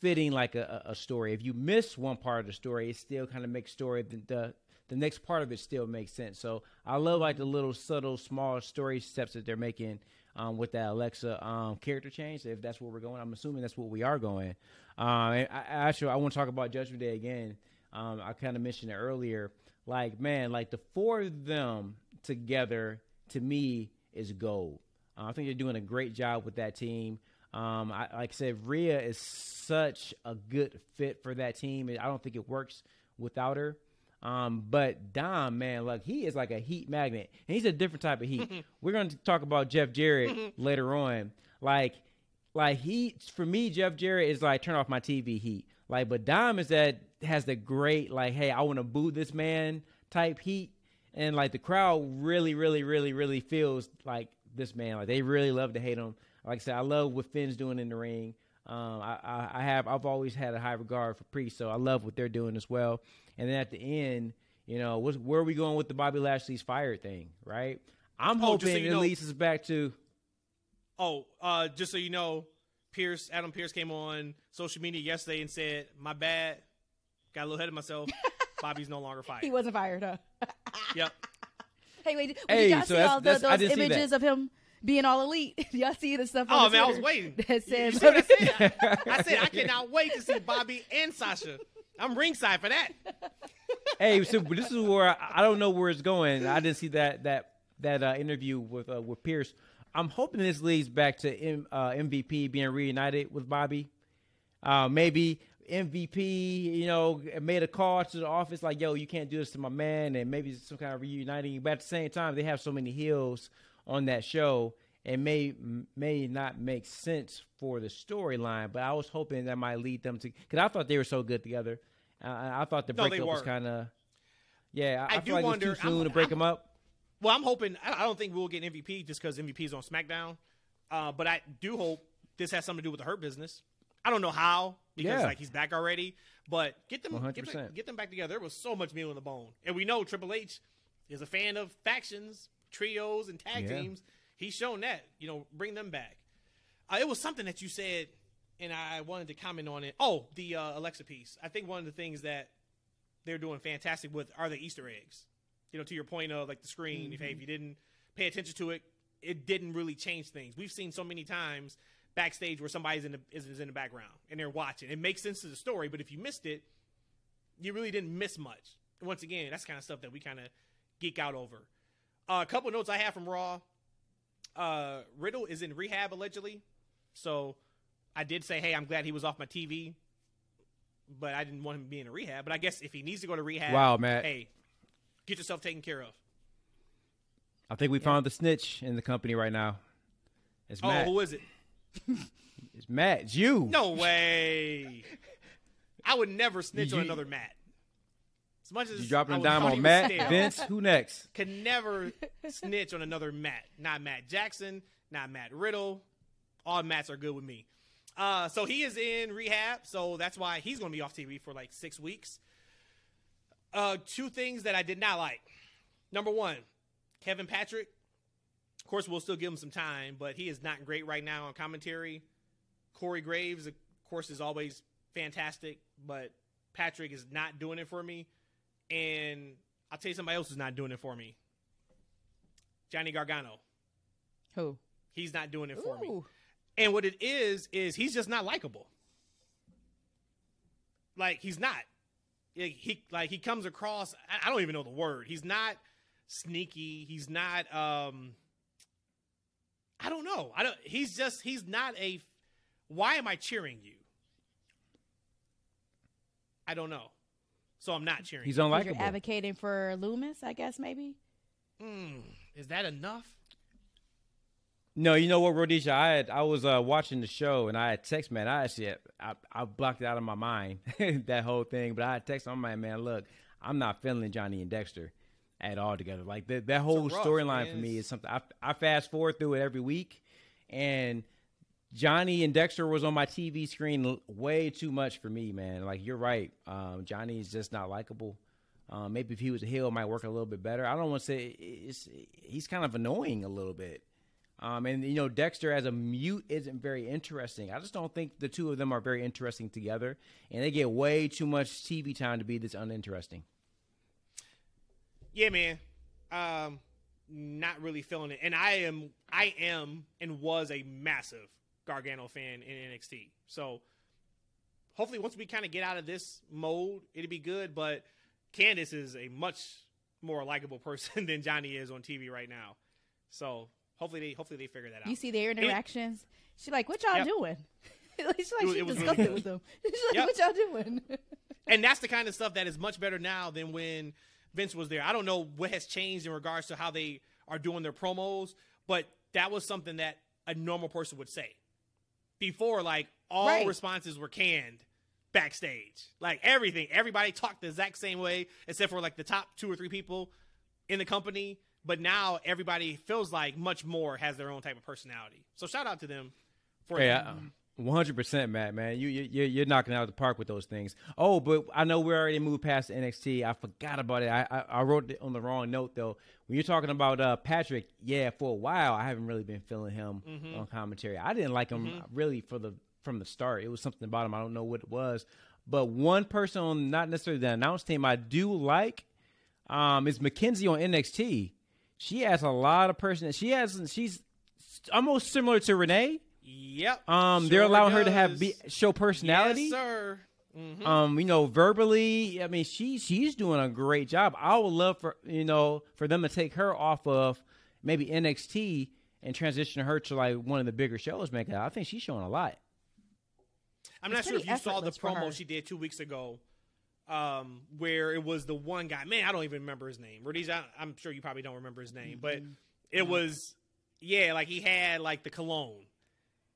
fitting like a, a, story. If you miss one part of the story, it still kind of makes story the, the the next part of it still makes sense. So I love like the little subtle, small story steps that they're making um, with that Alexa um, character change. If that's where we're going, I'm assuming that's what we are going. Um, and I, actually, I want to talk about Judgment Day again. Um, I kind of mentioned it earlier. Like, man, like the four of them together to me is gold. Uh, I think they're doing a great job with that team. Um, I, like I said, Rhea is such a good fit for that team. I don't think it works without her. Um, but Dom, man, like he is like a heat magnet, and he's a different type of heat. We're going to talk about Jeff Jarrett later on. Like, like he for me, Jeff Jarrett is like turn off my TV heat. Like, but Dom is that has the great like, hey, I want to boo this man type heat, and like the crowd really, really, really, really feels like this man. Like they really love to hate him. Like I said, I love what Finn's doing in the ring. Um, I, I, I have I've always had a high regard for Priest, so I love what they're doing as well. And then at the end, you know, where are we going with the Bobby Lashley's fired thing, right? I'm Oh, so hoping you it know- leads us back to Oh, uh, just so you know, Pearce, Adam Pearce came on social media yesterday and said, "My bad, got a little ahead of myself. Bobby's no longer fired." He wasn't fired, huh? Yep. Hey, wait, Hey, did y'all so see that's- all the, that's- I those didn't see that. images of him being all elite? y'all see the stuff? Oh the man, I was waiting. That You said, see what I said? I, I said I cannot wait to see Bobby and Sasha. I'm ringside for that. hey, so but this is where I, I don't know where it's going. I didn't see that that that uh, interview with uh, with Pearce. I'm hoping this leads back to M, uh, MVP being reunited with Bobby. Uh, maybe MVP, you know, made a call to the office like, "Yo, you can't do this to my man," and maybe some kind of reuniting. But at the same time, they have so many heels on that show, it may may not make sense for the storyline. But I was hoping that might lead them to because I thought they were so good together. Uh, I thought the No, breakup was kind of, yeah. I, I I, do feel like wonder- it was too soon I'm- to break I'm- them up. Well, I'm hoping. I don't think we'll get MVP just because MVP is on SmackDown. Uh, but I do hope this has something to do with the Hurt business. I don't know how because Yeah. like he's back already. But get them, get them, get them back together. There was so much meat on the bone, and we know Triple H is a fan of factions, trios, and tag Yeah. teams. He's shown that. You know, bring them back. Uh, it was something that you said, and I wanted to comment on it. Oh, the uh, Alexa piece. I think one of the things that they're doing fantastic with are the Easter eggs. You know, to your point of like the screen. If hey, if you didn't pay attention to it, it didn't really change things. We've seen so many times backstage where somebody's in the is, is in the background and they're watching. It makes sense to the story, but if you missed it, you really didn't miss much. Once again, that's kind of stuff that we kind of geek out over. Uh, a couple notes I have from Raw. Uh, Riddle is in rehab allegedly, so I did say, hey, I'm glad he was off my TV, but I didn't want him to be in a rehab. But I guess if he needs to go to rehab, Wow, Matt. hey, get yourself taken care of. I think we found the snitch in the company right now. It's Matt. Oh, who is it? It's Matt. It's you. No way. I would never snitch You- on another Matt. As much as You dropping a dime on Matt, stale, Vince. Who next? Can never snitch on another Matt. Not Matt Jackson, not Matt Riddle. All Matts are good with me. Uh, so he is in rehab, so that's why he's going to be off TV for like six weeks. Uh, two things that I did not like. Number one, Kevin Patrick. Of course, we'll still give him some time, but he is not great right now on commentary. Corey Graves, of course, is always fantastic, but Patrick is not doing it for me. And I'll tell you somebody else is not doing it for me. Johnny Gargano. Who? He's not doing it for me. And what it is is he's just not likable. Like he's not. Like, he like he comes across. I- I don't even know the word. He's not sneaky. He's not. um I don't know. I don't. He's just. He's not a. Why am I cheering you? I don't know. So I'm not cheering. He's you. 'Cause You're advocating for Lumis, I guess maybe. Mm, is that enough? No, you know what, Rhodesia? I had I was uh, watching the show and I had text man. I actually I, I blocked it out of my mind that whole thing, but I had text on my man. Look, I'm not feeling Johnny and Dexter at all together. Like that that whole storyline for me is something I, I fast forward through it every week, and Johnny and Dexter was on my TV screen way too much for me, man. Like you're right, um, Johnny is just not likable. Um, maybe if he was a heel, it might work a little bit better. I don't want to say it's, he's kind of annoying a little bit. Um, and you know, Dexter as a mute isn't very interesting. I just don't think the two of them are very interesting together, and they get way too much TV time to be this uninteresting. Yeah, man. Um, not really feeling it. And I am, I am, and was a massive Gargano fan in NXT. So hopefully, once we kind of get out of this mode, it'll be good. But Candice is a much more likable person than Johnny is on TV right now. So hopefully they hopefully they figure that out. You see their interactions. She's like, "What y'all Yep. doing?" She's like, It she it was really discussed it with them. She's like, Yep. "What y'all doing?" and that's the kind of stuff that is much better now than when Vince was there. I don't know what has changed in regards to how they are doing their promos, but that was something that a normal person would say. Before, like all Right. responses were canned backstage, like everything, everybody talked the exact same way, except for like the top two or three people in the company. But now everybody feels like much more has their own type of personality. So shout out to them for Yeah, that. one hundred percent, Matt. Man, you you you're- knocking out of the park with those things. Oh, but I know we already moved past NXT. I forgot about it. I I, I wrote it on the wrong note though. When you're talking about uh, Patrick, yeah, for a while I haven't really been feeling him on commentary. I didn't like him really for the from the start. It was something about him. I don't know what it was, but one person on not necessarily the announce team I do like um, is Mackenzie on NXT. She has a lot of person. She has she's almost similar to Renee. Yep. Um, they're Sure allowing her to have be, show personality. Yes, sir. Mhm. Um, you know, verbally. I mean, she she's doing a great job. I would love for you know for them to take her off of maybe NXT and transition her to like one of the bigger shows. Man, 'cause I think she's showing a lot. I'm not sure if you saw the promo her. she did two weeks ago, um, where it was the one guy. Man, I don't even remember his name. Rhodesia, I- I'm sure you probably don't remember his name, but Mm-hmm. it was yeah, like he had like the cologne,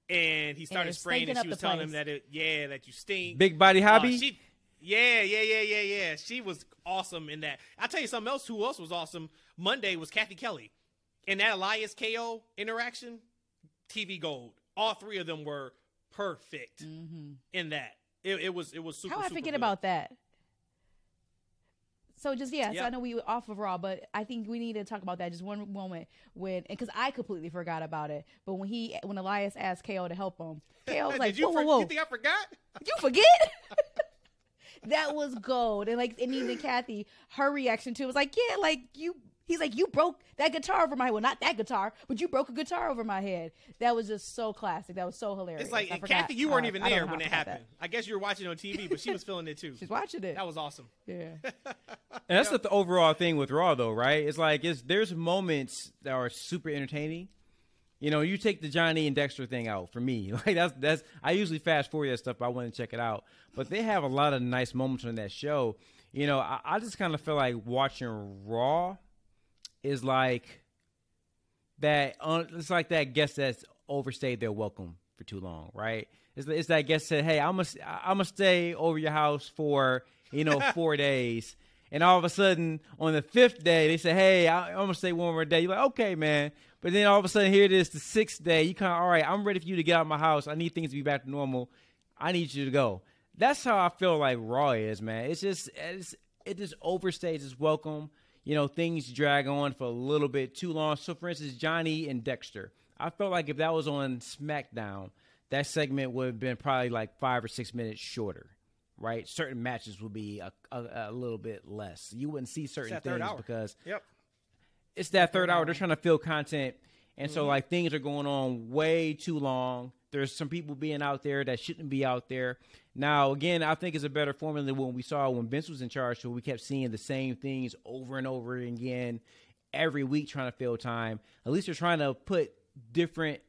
and he started it's spraying, and she was the telling him that it yeah that you stink. Big body Uh, hobby. she, yeah, yeah, yeah, yeah, yeah. She was awesome in that. I'll tell you something else. Who else was awesome? Monday was Cathy Kelley. and that Elias KO interaction, TV gold. All three of them were perfect in that. It, it was it was super. How I super forget good. about that? So just yeah, so I know we were off of Raw, but I think we need to talk about that just one moment when because I completely forgot about it. But when he when Elias asked KO to help him, KO was like, you, "Whoa, whoa, whoa! you think I forgot? you forget?" that was gold, and like and even Cathy, her reaction to it was like, "Yeah, like you." He's like, "You broke that guitar over my. Well, not that guitar, but you broke a guitar over my head." That was just so classic. That was so hilarious. It's like I forgot Cathy, you weren't I- even there when it I forgot happened. I guess you were watching on TV, but she was feeling it too. that. She's watching it. That was awesome. yeah. And that's the overall thing with Raw, though, right? It's like it's there's moments that are super entertaining. You know, you take the Johnny and Dexter thing out for me. Like that's that's I usually fast forward that stuff. But I want to check it out, but they have a lot of nice moments on that show. You know, I, I just kind of feel like watching Raw is like that. Uh, it's like that guest that's overstayed their welcome for too long, right? It's, it's that guest said, "Hey, I'm gonna I'm gonna stay over your house for you know four days." And all of a sudden, on the fifth day, they say, "Hey, I, I'm gonna stay one more day." You're like, "Okay, man." But then all of a sudden, here it is, the sixth day. You kind of, all right, I'm ready for you to get out of my house. I need things to be back to normal. I need you to go. That's how I feel like Raw is, man. It's just, it's, it just overstays its welcome. You know, things drag on for a little bit too long. So, for instance, Johnny and Dexter. I felt like if that was on SmackDown, that segment would have been probably like five or six minutes shorter right? Certain matches would be a, a, a little bit less. You wouldn't see certain things because Yep. it's that third hour. They're trying to fill content, and Mm-hmm. so like things are going on way too long. There's some people being out there that shouldn't be out there. Now, again, I think it's a better formula than what we saw when Vince was in charge. So we kept seeing the same things over and over again every week, trying to fill time. At least they're trying to put different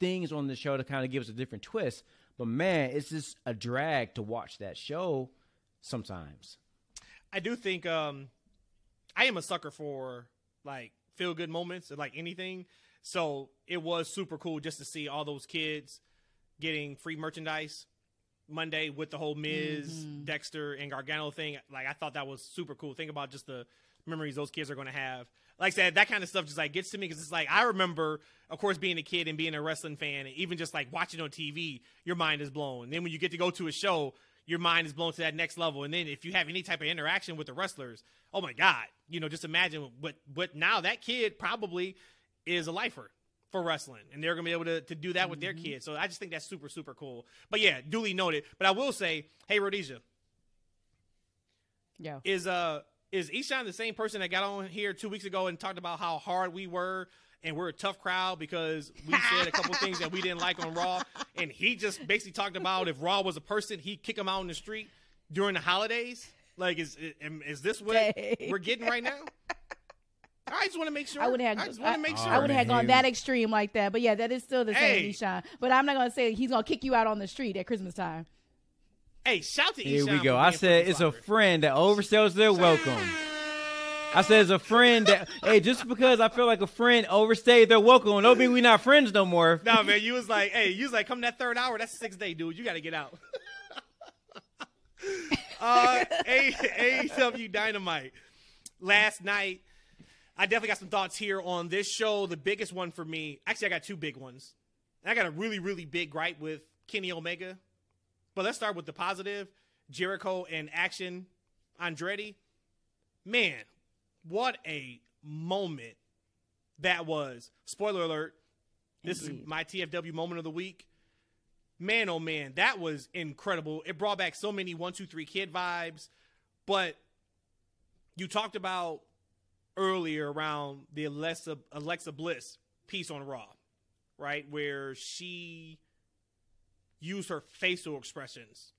things on the show to kind of give us a different twist. But man, it's just a drag to watch that show sometimes. I do think um I am a sucker for like feel good moments and like anything. So it was super cool just to see all those kids getting free merchandise Monday with the whole Miz, mm-hmm. Dexter, and Gargano thing. Like I thought that was super cool. Think about just the memories those kids are going to have. Like I said, that kind of stuff just like gets to me because it's like I remember, of course, being a kid and being a wrestling fan, and even just like watching on TV, your mind is blown. And then when you get to go to a show, your mind is blown to that next level. And then if you have any type of interaction with the wrestlers, oh my god, you know, just imagine what what now that kid probably is a lifer for wrestling, and they're gonna be able to, to do that with their kids. So I just think that's super super cool. But yeah, duly noted. But I will say, hey Rhodesia, Yeah. is uh is Eshaun the same person that got on here two weeks ago and talked about how hard we were and we're a tough crowd because we said a couple things that we didn't like on Raw, and he just basically talked about if Raw was a person, he'd kick him out in the street during the holidays. Like, is is, is this what Dang. we're getting right now? I just want to make sure. I would have. I just want I, to make sure. I would have gone that extreme like that. But yeah, that is still the same, Hey. Eshaun. But I'm not gonna say he's gonna kick you out on the street at Christmas time. hey, shout to Here Eshaun we go. I said fucking it's a friend that oversells their welcome. I said it's a friend that hey, just because I feel like a friend overstayed their welcome, don't mean we not friends no more. No, man, you was like, hey, you was like, come that third hour. That's the sixth day, dude. You got to get out. uh, A- AEW Dynamite. Last night, I definitely got some thoughts here on this show. The biggest one for me, actually, I got two big ones. And I got a really, really big gripe with Kenny Omega. But let's start with the positive Jericho and Action Andretti. Man, what a moment that was. Spoiler alert. This is my TFW moment of the week. Man, oh man, that was incredible. It brought back so many one, two, three kid vibes. But you talked about earlier around the Alexa Alexa Bliss piece on Raw, right? Where she used her facial expressions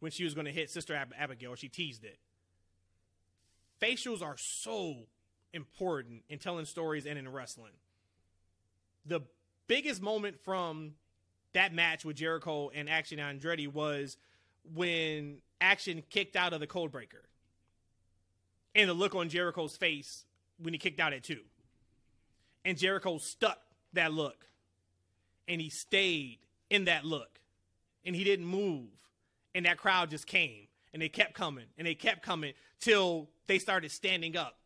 when she was going to hit Sister Ab- Abigail, she teased it. Facials are so important in telling stories and in wrestling. The biggest moment from that match with Jericho and Action Andretti was when Action kicked out of the code breaker. And the look on Jericho's face when he kicked out at two. And Jericho stuck that look. And he stayed in that look. And he didn't move. And that crowd just came. And they kept coming. And they kept coming till they started standing up.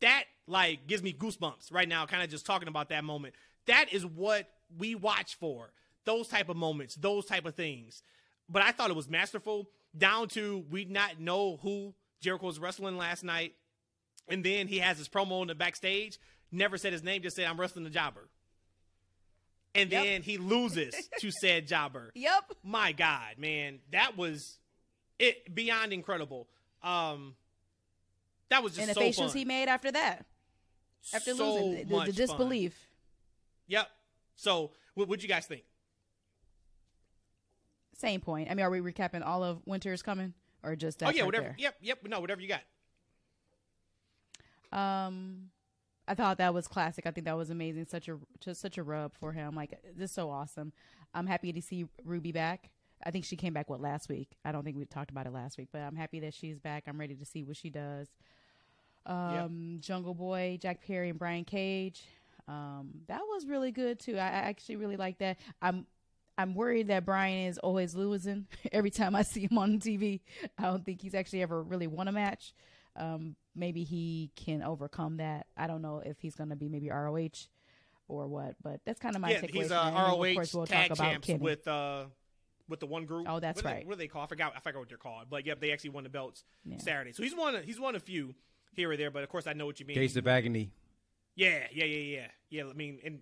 That like gives me goosebumps right now, kind of just talking about that moment. That is what we watch for. Those type of moments, those type of things. But I thought it was masterful, down to we not know who Jericho was wrestling last night. And then he has his promo in the backstage, never said his name, just said, I'm wrestling the jobber. And Yep. then he loses to said jobber. Yep. My God, man, that was it beyond incredible. Um that was just And the so facials fun. he made after that, after So losing, the, the fun. disbelief. Yep. So, what would you guys think? Same point. I mean, are we recapping all of Winter's coming or just that? oh yeah, right whatever. there? Yep, yep. No, whatever you got. Um, I thought that was classic. I think that was amazing. Such a just such a rub for him. Like this is so awesome. I'm happy to see Ruby back. I think she came back what last week. I don't think we talked about it last week, but I'm happy that she's back. I'm ready to see what she does. Um, Jungle Boy, Jack Perry, and Brian Cage. Um, that was really good too. I, I actually really like that. I'm I'm worried that Brian is always losing every time I see him on TV. I don't think he's actually ever really won a match. Um, maybe he can overcome that. I don't know if he's going to be maybe ROH or what, but that's kind of my yeah, takeaway. he's from uh, that. And then, ROH of course, we'll tag talk about champs Kenny. with uh with the one group. Oh, that's what are they- right. what do they call? I forgot. I forgot what they're called. But yep, they actually won the belts Yeah. Saturday. So he's won. A, he's won a few here or there. But of course, I know what you mean. Gates of Agony. Yeah, yeah, yeah, yeah, yeah. I mean, and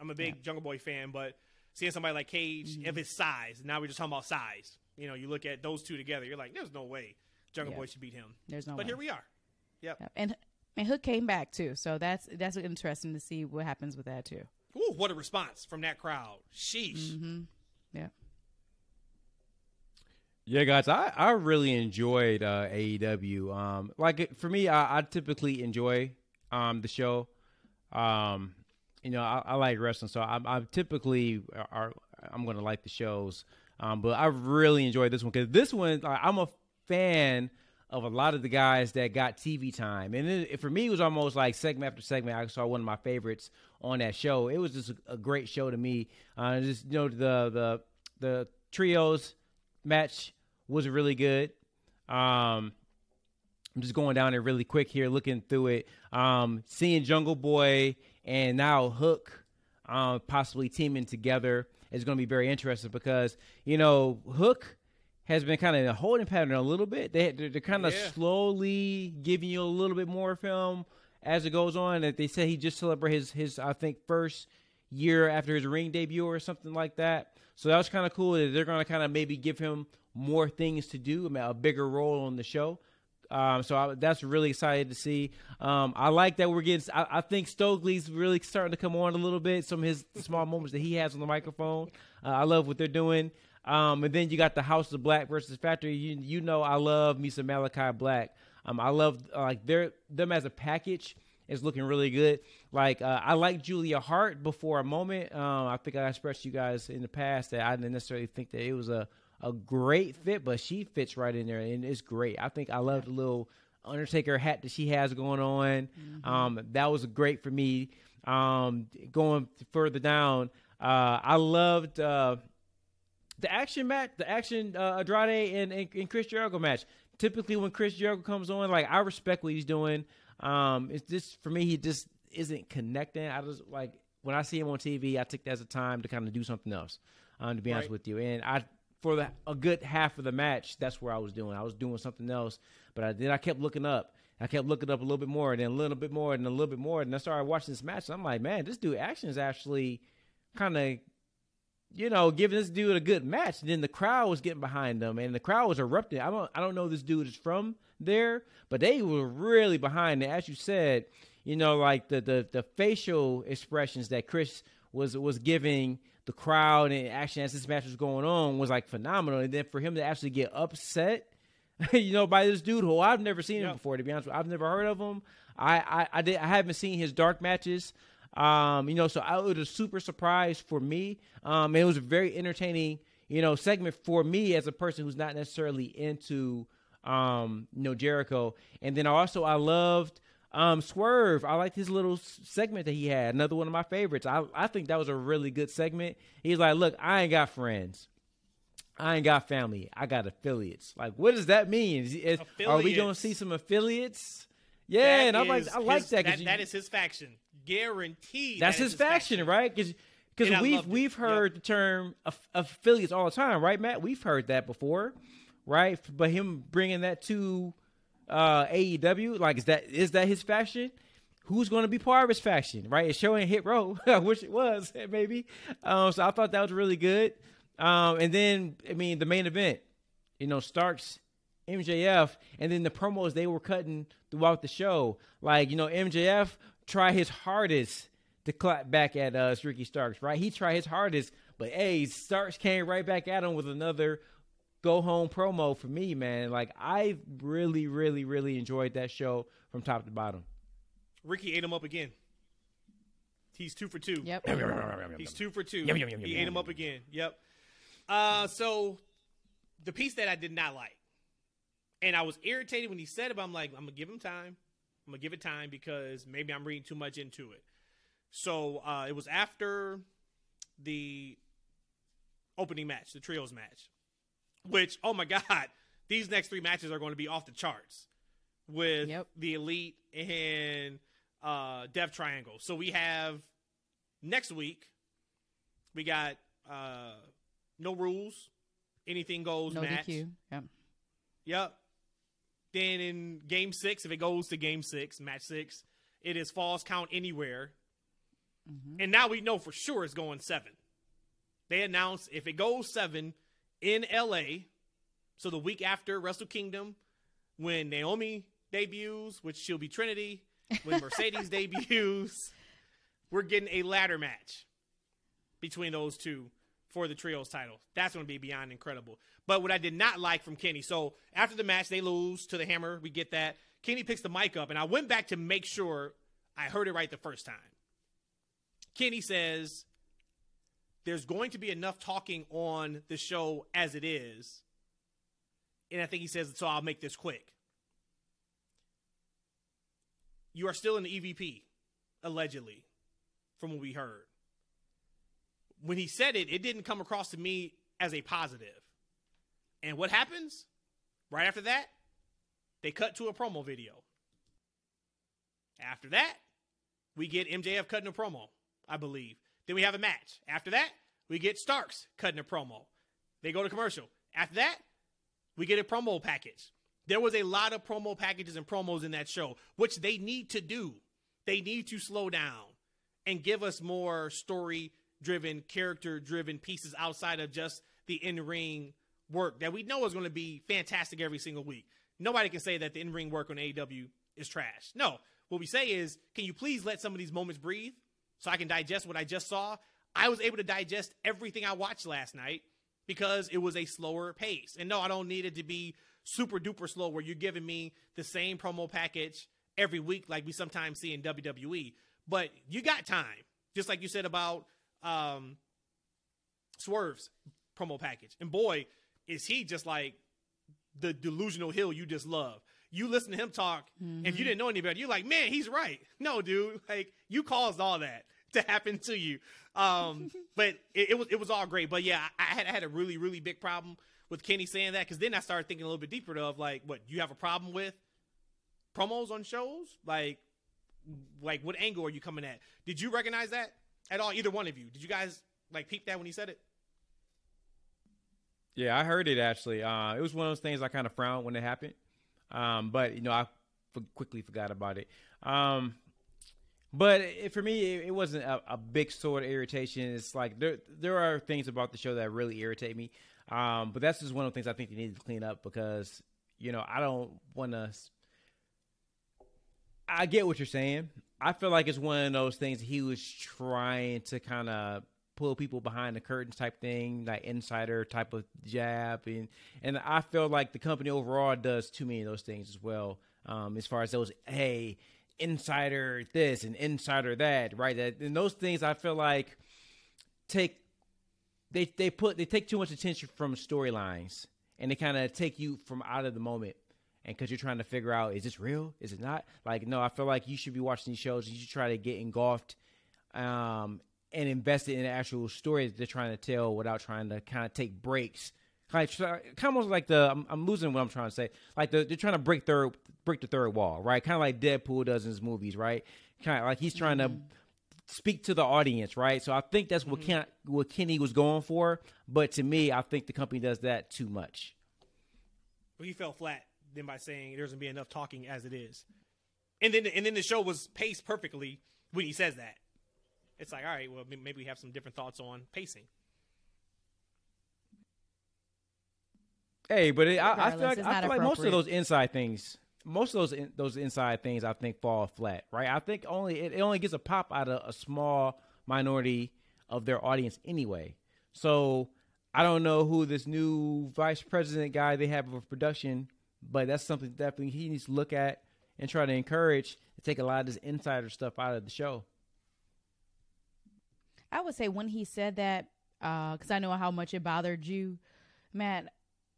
I'm a big Jungle Boy fan, but seeing somebody like Cage Mm-hmm. of his size, now we're just talking about size. You know, you look at those two together, you're like, there's no way Jungle Yeah. Boy should beat him. There's no but way. here we are. Yep. Yep. And and Hook came back too, so that's that's interesting to see what happens with that too. Ooh, what a response from that crowd. Sheesh. Mm-hmm. Yeah. Yeah, guys, I, I really enjoyed uh, AEW. Um, like it- for me, I, I typically enjoy um, the show. Um, you know, I, I like wrestling, so I'm, I'm typically are, I'm going to like the shows. Um, but I really enjoyed this one because this one, like, I'm a fan of a lot of the guys that got TV time, and it, for me, it was almost like segment after segment. I saw one of my favorites on that show. It was just a, a great show to me. Uh, just you know the the the trios match was really good. Um, I'm just going down it really quick here, looking through it. Um, seeing Jungle Boy and now Hook um, possibly teaming together is going to be very interesting because you know Hook has been kind of in a holding pattern a little bit. They they're, they're kind of Yeah. slowly giving you a little bit more film as it goes on. That they said he just celebrated his his I think first year after his ring debut or something like that. So that was kind of cool that they're going to kind of maybe give him more things to do, I mean, a bigger role on the show. Um, so I, that's really excited to see. Um, I like that we're getting. I, I think Stokely's really starting to come on a little bit. Some of his small moments that he has on the microphone. Uh, I love what they're doing. Um, and then you got the House of Black versus Factory. You you know I love me some Malachi Black. Um, I love uh, like they're them as a package is looking really good. Like uh, I like Julia Hart before a moment. Um, I think I expressed you guys in the past that I didn't necessarily think that it was a a great fit, but she fits right in there and it's great. I think I love the little Undertaker hat that she has going on. Mm-hmm. Um, that was great for me. Um, going further down, uh, I loved uh, the action match, the action uh, Andrade and, and, and Chris Jericho match. Typically, when Chris Jericho comes on, like I respect what he's doing. Um, it's just for me, he just isn't connecting. I just like when I see him on TV, I take that as a time to kind of do something else. Um, to be right. honest with you, and I for the, a good half of the match, that's where I was doing. I was doing something else, but I, then I kept looking up. I kept looking up a little bit more, and then a little bit more, and a little bit more, and I started watching this match. And I'm like, man, this dude action is actually kind of, you know, giving this dude a good match. And then the crowd was getting behind them, and the crowd was erupting. I don't, I don't know this dude is from there, but they were really behind it. As you said, you know, like the the the facial expressions that Chris was was giving the crowd and action as this match was going on was like phenomenal. And then for him to actually get upset, you know, by this dude who I've never seen him before. To be honest, with I've never heard of him. I I I, did, I haven't seen his dark matches. Um, you know, so I, it was a super surprise for me. Um, it was a very entertaining, you know, segment for me as a person who's not necessarily into, um, you know, Jericho. And then also I loved um, Swerve, I liked his little segment that he had. Another one of my favorites. I I think that was a really good segment. He's like, "Look, I ain't got friends. I ain't got family. I got affiliates." Like, what does that mean? Is, is, are we going to see some affiliates? Yeah, that and I'm like, I like that. That, you, that is his faction, guaranteed. That's that his, his, faction, faction. right? Because because we've we've heard yep. the term affiliates all the time, right, Matt? We've heard that before, right? But him bringing that to uh, AEW? Like, is that is that his faction? Who's going to be part of his faction? Right? It's showing Hit Row. I wish it was maybe. Um, so I thought that was really good. Um, and then I mean the main event, you know, Starks, MJF, and then the promos they were cutting throughout the show. Like you know, MJF try his hardest to clap back at uh, Ricky Starks. Right? He tried his hardest, but hey, Starks came right back at him with another go home promo for me, man. Like I really, really, really enjoyed that show from top to bottom. Ricky ate him up again. He's two for two. Yep. He's two for two. he ate him up again. Yep. Uh, so the piece that I did not like, and I was irritated when he said it, but I'm like, I'm gonna give him time. I'm gonna give it time because maybe I'm reading too much into it. So uh, it was after the opening match, the trios match. Which, oh my God, these next three matches are going to be off the charts with yep. the Elite and uh, Death Triangle. So we have next week, we got uh, no rules, anything goes no match. DQ. Yep. Yep. Then in game six, if it goes to game six, match six, it is falls count anywhere. Mm-hmm. And now we know for sure it's going seven. They announced if it goes seven, in LA. So the week after Wrestle Kingdom, when Naomi debuts, which she'll be Trinity, when Mercedes debuts, we're getting a ladder match between those two for the trios title. That's going to be beyond incredible. But what I did not like from Kenny, so after the match, they lose to the Hammer. We get that. Kenny picks the mic up, and I went back to make sure I heard it right the first time. Kenny says, there's going to be enough talking on the show as it is. And I think he says, so I'll make this quick. You are still in the EVP, allegedly, from what we heard. When he said it, it didn't come across to me as a positive. And what happens? Right after that, they cut to a promo video. After that, we get MJF cutting a promo, I believe. Then we have a match. After that, we get Starks cutting a promo. They go to commercial. After that, we get a promo package. There was a lot of promo packages and promos in that show, which they need to do. They need to slow down and give us more story driven, character driven pieces outside of just the in ring work that we know is going to be fantastic every single week. Nobody can say that the in ring work on AEW is trash. No. What we say is, can you please let some of these moments breathe? so I can digest what I just saw. I was able to digest everything I watched last night because it was a slower pace. And no, I don't need it to be super duper slow where you're giving me the same promo package every week like we sometimes see in WWE. But you got time, just like you said about um, Swerve's promo package. And boy, is he just like the delusional hill you just love. You listen to him talk, mm-hmm. if you didn't know any better, you're like, man, he's right. No, dude, like you caused all that to happen to you. Um, but it, it, was it was all great. But yeah, I, I, had I had a really really big problem with Kenny saying that because then I started thinking a little bit deeper of like, what you have a problem with promos on shows? Like, like what angle are you coming at? Did you recognize that at all? Either one of you? Did you guys like peep that when he said it? Yeah, I heard it actually. Uh, it was one of those things I kind of frowned when it happened, um, but you know I f- quickly forgot about it. Um, but it, for me, it, it wasn't a, a, big sort of irritation. It's like there there are things about the show that really irritate me. Um, but that's just one of the things I think they need to clean up because you know I don't want to. I get what you're saying. I feel like it's one of those things he was trying to kind of pull people behind the curtains type thing, like insider type of jab, and and I feel like the company overall does too many of those things as well. Um, as far as those, hey, insider this and insider that, right? That and those things I feel like take they they put they take too much attention from storylines and they kind of take you from out of the moment. And because you're trying to figure out, is this real? Is it not? Like, no, I feel like you should be watching these shows. You should try to get engulfed um, and invested in the actual story that they're trying to tell without trying to kind of take breaks. Kind of, kind of almost like the I'm, I'm, losing what I'm trying to say. Like the, they're trying to break third break the third wall, right? Kind of like Deadpool does in his movies, right? Kind of like he's trying mm-hmm. to speak to the audience, right? So I think that's what mm-hmm. Ken, what Kenny was going for. But to me, I think the company does that too much. Well, he fell flat then by saying there's gonna be enough talking as it is, and then and then the show was paced perfectly when he says that. It's like, all right, well, maybe we have some different thoughts on pacing. Hey, but it, I, I, feel like, I feel like most of those inside things, most of those in, those inside things, I think fall flat. Right? I think only it, it only gets a pop out of a small minority of their audience anyway. So I don't know who this new vice president guy they have of production, but that's something definitely he needs to look at and try to encourage to take a lot of this insider stuff out of the show. I would say when he said that, because uh, I know how much it bothered you, Matt.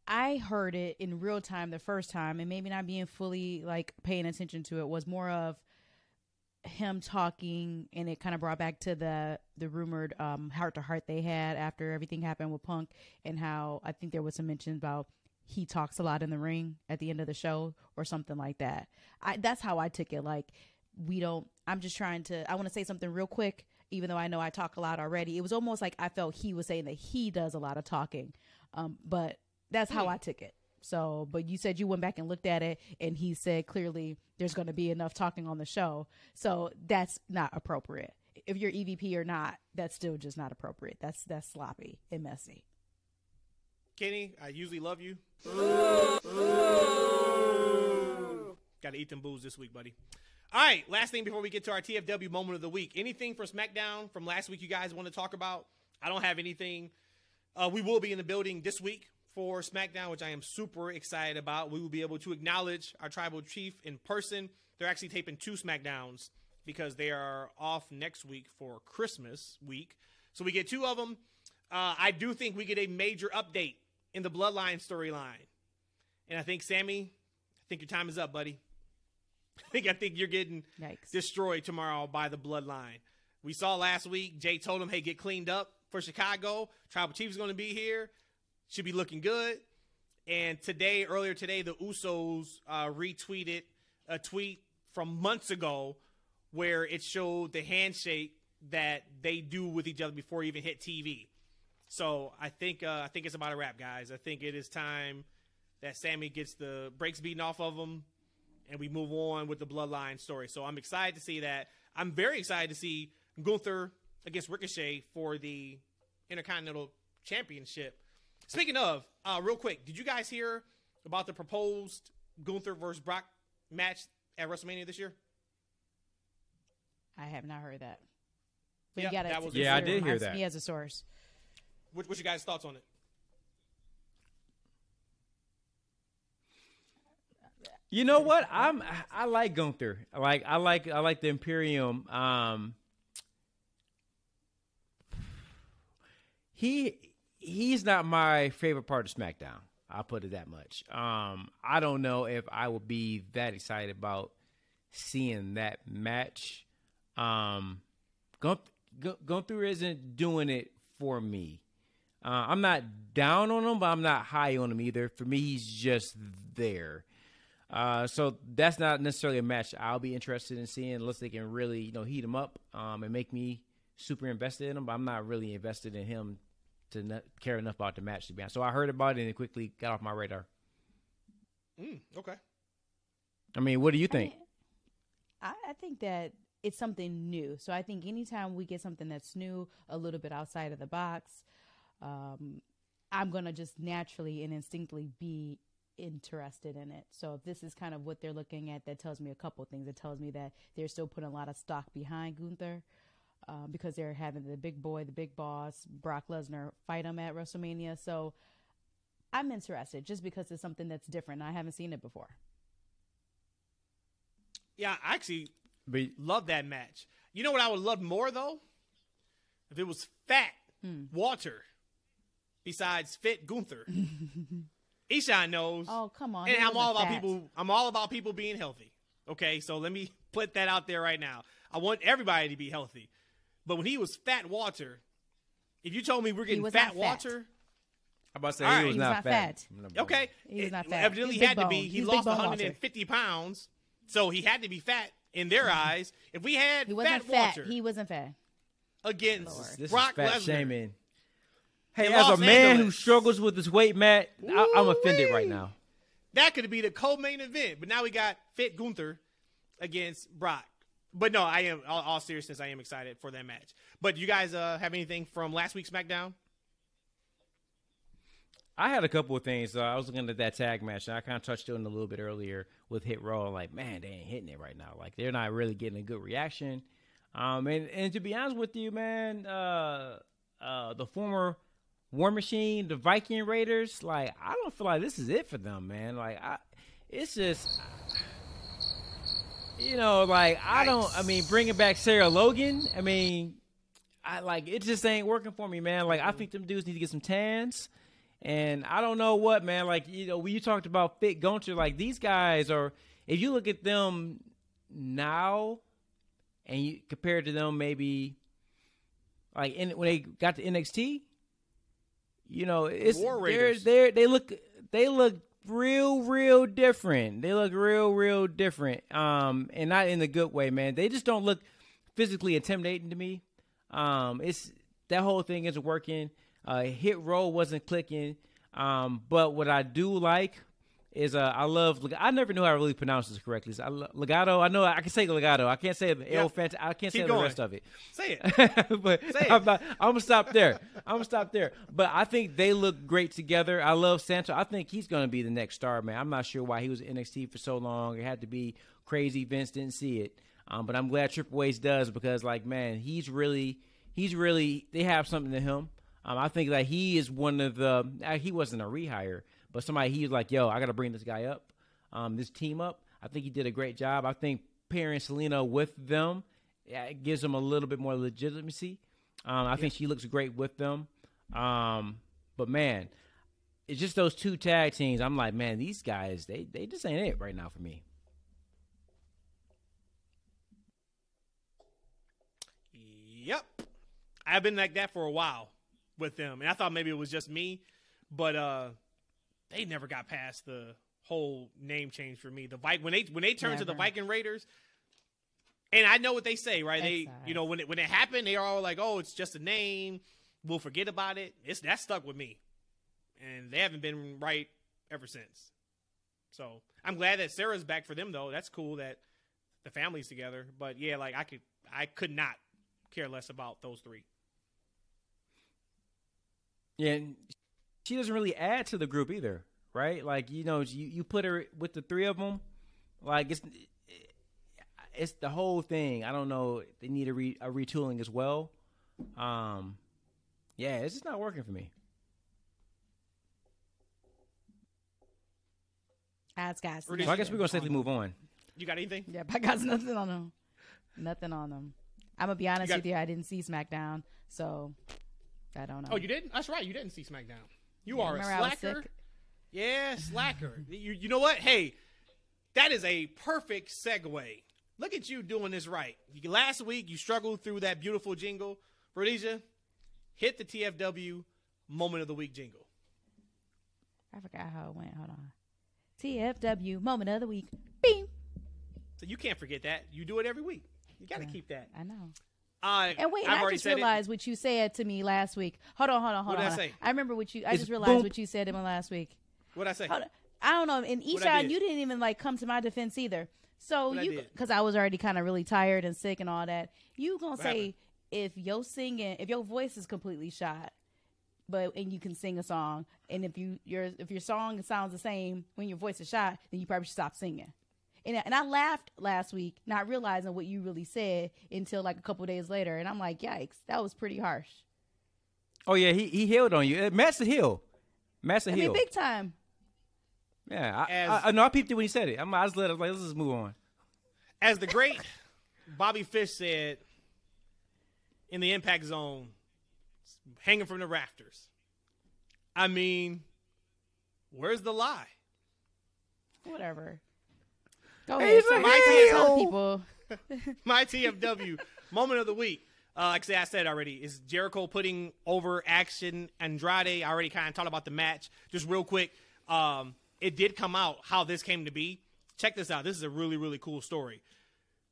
I heard it in real time the first time, and maybe not being fully like paying attention to it was more of him talking, and it kind of brought back to the the rumored um, heart to heart they had after everything happened with Punk, and how I think there was some mention about he talks a lot in the ring at the end of the show or something like that. I that's how I took it. Like we don't. I'm just trying to. I want to say something real quick even though I know I talk a lot already. It was almost like I felt he was saying that he does a lot of talking. Um, but that's how. I took it. So, but you said you went back and looked at it, and he said clearly there's going to be enough talking on the show. So that's not appropriate. If you're EVP or not, that's still just not appropriate. That's that's sloppy and messy. Kenny, I usually love you. Got to eat them boos this week, buddy. All right, last thing before we get to our TFW moment of the week. Anything for SmackDown from last week you guys want to talk about? I don't have anything. Uh, we will be in the building this week for SmackDown, which I am super excited about. We will be able to acknowledge our tribal chief in person. They're actually taping two SmackDowns because they are off next week for Christmas week. So we get two of them. Uh, I do think we get a major update in the Bloodline storyline. And I think, Sammy, I think your time is up, buddy. I think I think you're getting Yikes. destroyed tomorrow by the bloodline. We saw last week Jey told him, "Hey, get cleaned up for Chicago. Tribal Chief is going to be here. Should be looking good." And today, earlier today, the Usos uh, retweeted a tweet from months ago where it showed the handshake that they do with each other before you even hit TV. So I think uh, I think it's about a wrap, guys. I think it is time that Sammy gets the brakes beaten off of him and we move on with the bloodline story. So I'm excited to see that. I'm very excited to see Gunther against Ricochet for the Intercontinental Championship. Speaking of, uh, real quick, did you guys hear about the proposed Gunther versus Brock match at WrestleMania this year? I have not heard that. But yep, that was yeah, I did hear that. He has a source. What, what's your guys' thoughts on it? You know what? I'm I like Gunther. Like I like I like the Imperium. Um he he's not my favorite part of SmackDown. I'll put it that much. Um I don't know if I would be that excited about seeing that match. Um Gunther, Gunther isn't doing it for me. Uh, I'm not down on him, but I'm not high on him either. For me, he's just there. Uh, so that's not necessarily a match I'll be interested in seeing unless they can really, you know, heat him up um, and make me super invested in him. But I'm not really invested in him to not care enough about the match to be honest. So I heard about it and it quickly got off my radar. Mm, okay. I mean, what do you think? I, I think that it's something new. So I think anytime we get something that's new, a little bit outside of the box, um, I'm gonna just naturally and instinctively be interested in it. So if this is kind of what they're looking at, that tells me a couple things. It tells me that they're still putting a lot of stock behind Gunther. Uh, because they're having the big boy, the big boss, Brock Lesnar fight him at WrestleMania. So I'm interested just because it's something that's different. I haven't seen it before. Yeah, I actually But love that match. You know what I would love more though? If it was Fat Walter besides Fit Gunther. Eshaun knows. Oh come on! and I'm all about fat. people. I'm all about people being healthy. Okay, so let me put that out there right now. I want everybody to be healthy. But when he was Fat Walter, if you told me we're getting Fat not fat. Walter, I'm about to say All he right. was He was not not fat. fat. okay, He was not fat. evidently He's big had to be. He He's lost bone 150 pounds, so he had to be fat in their mm-hmm. eyes. If we had He wasn't Fat fat. Walter He wasn't fat. against Lord. This Brock is fat Lesnar, shaming. Hey, as a Los man who struggles with his weight, Matt, I, I'm offended right now. that could be the co-main event. But now we got Fit Gunther against Brock. But no, I am all, all seriousness. I am excited for that match. But you guys uh, have anything from last week's SmackDown? I had a couple of things. Uh, I was looking at that tag match, and I kind of touched on it a little bit earlier with Hit Row. Like, man, they ain't hitting it right now. Like, they're not really getting a good reaction. Um, and, and to be honest with you, man, uh, uh, the former War Machine, the Viking Raiders, like, I don't feel like this is it for them, man. Like, I, it's just, you know, like, I don't, I mean, bringing back Sarah Logan, I mean, I like it just ain't working for me, man. Like I mm-hmm. think them dudes need to get some tans. And I don't know what, man. Like you know, when you talked about Fit Gunther, like these guys are. If you look at them now, and you compare it to them, maybe like in, when they got to NXT, you know, it's War they're, they're they look they look real real different. They look real real different. Um, and not in the good way, man. They just don't look physically intimidating to me. Um, it's that whole thing isn't working. Uh, Hit Row wasn't clicking. Um, but what I do like is uh, I love. I never knew how to really pronounce this correctly. So I Legado. I know I can say Legado. I can't say the. Fant- I can't say Keep the rest of it. Say it. but Say it. I'm, not, I'm gonna stop there. I'm gonna stop there. But I think they look great together. I love Santo. I think he's gonna be the next star, man. I'm not sure why he was NXT for so long. It had to be crazy. Vince didn't see it. Um, but I'm glad Triple H does because, like, man, he's really, he's really. They have something to him. Um, I think that he is one of the. Uh, he wasn't a rehire, but somebody he was like, yo, I got to bring this guy up, um, this team up. I think he did a great job. I think pairing Zelina with them yeah, it gives them a little bit more legitimacy. Um, I think she looks great with them. Um, but man, it's just those two tag teams. I'm like, man, these guys, they they just ain't it right now for me. Yep. I've been like that for a while with them. And I thought maybe it was just me, but uh they never got past the whole name change for me. The Vi- when they when they turned to the Viking Raiders and I know what they say, right? They Excise. you know when it when it happened, they are all like, "Oh, it's just a name. We'll forget about it." It's that stuck with me. And they haven't been right ever since. So, I'm glad that Sarah's back for them though. That's cool that the family's together. But yeah, like I could I could not care less about those three. Yeah, and she doesn't really add to the group either, right? Like you know, you you put her with the three of them, like it's it's the whole thing. I don't know. They need a, re, a retooling as well. Um, yeah, it's just not working for me. Ask guys. So I guess we're gonna safely move on. You got anything? Yep, I got nothing on them. Nothing on them. I'm gonna be honest got- with you. I didn't see SmackDown, so I don't know. Oh, you didn't? That's right. You didn't see SmackDown. You are a remember I was slacker. Yeah, slacker. you, you know what? Hey, that is a perfect segue. Look at you doing this right. Last week, you struggled through that beautiful jingle. Rhodesia, hit the TFW moment of the week jingle. I forgot how it went. Hold on. TFW moment of the week. Beam. So you can't forget that. You do it every week. You got to Yeah. keep that. I know. Uh, And wait, I've I just realized what you said to me last week. Hold on, hold on, hold What on. did I say? I remember what you. I It's just realized boom. what you said to me last week. What I say? I don't know. In What I Eshaun, you didn't even like come to my defense either. So What you, because I was already kind of really tired and sick and all that. You gonna What say happened? if your singing, if your voice is completely shot, but and you can sing a song, and if you your if your song sounds the same when your voice is shot, then you probably should stop singing. And, and I laughed last week, not realizing what you really said until like a couple days later, and I'm like, yikes, that was pretty harsh. Oh yeah, he he healed on you. Uh, Matt's the heel. Matt's I heel. mean, big time. yeah, I, As- I, I know. I peeped it when he said it. I'm, I was let. I was like, let's just move on. As the great Bobby Fish said in the impact zone, hanging from the rafters. I mean, where's the lie? Whatever. Go ahead. So my people. My TFW moment of the week. Uh, like I said, I said already, is Jericho putting over Action Andretti. I already kind of talked about the match. Just real quick, um, it did come out how this came to be. Check this out. This is a really, really cool story.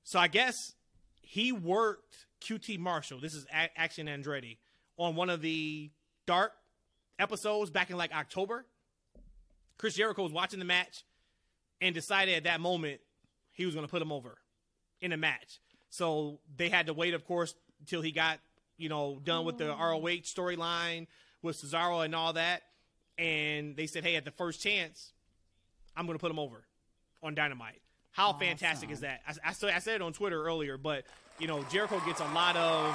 So I guess he worked QT Marshall. This is A- Action Andretti on one of the dark episodes back in like October. Chris Jericho was watching the match and decided at that moment he was going to put him over in a match. So they had to wait, of course, until he got you know done with the ROH storyline with Cesaro and all that. And they said, hey, at the first chance, I'm going to put him over on Dynamite. How fantastic is that? I, I, said- I said it on Twitter earlier, but you know Jericho gets a lot of,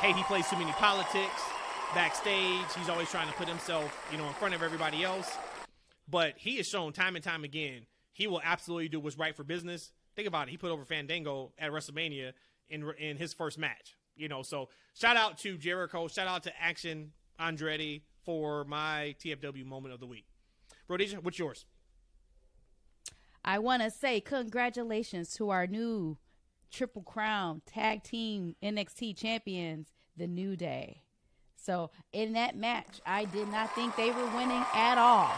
hey, he plays too many politics backstage. He's always trying to put himself, you know, in front of everybody else. But he has shown time and time again he will absolutely do what's right for business. Think about it. He put over Fandango at WrestleMania in in his first match. You know, so shout out to Jericho. Shout out to Action Andretti for my TFW moment of the week. Rhodesia, what's yours? I want to say congratulations to our new Triple Crown Tag Team NXT champions, The New Day. So in that match, I did not think they were winning at all,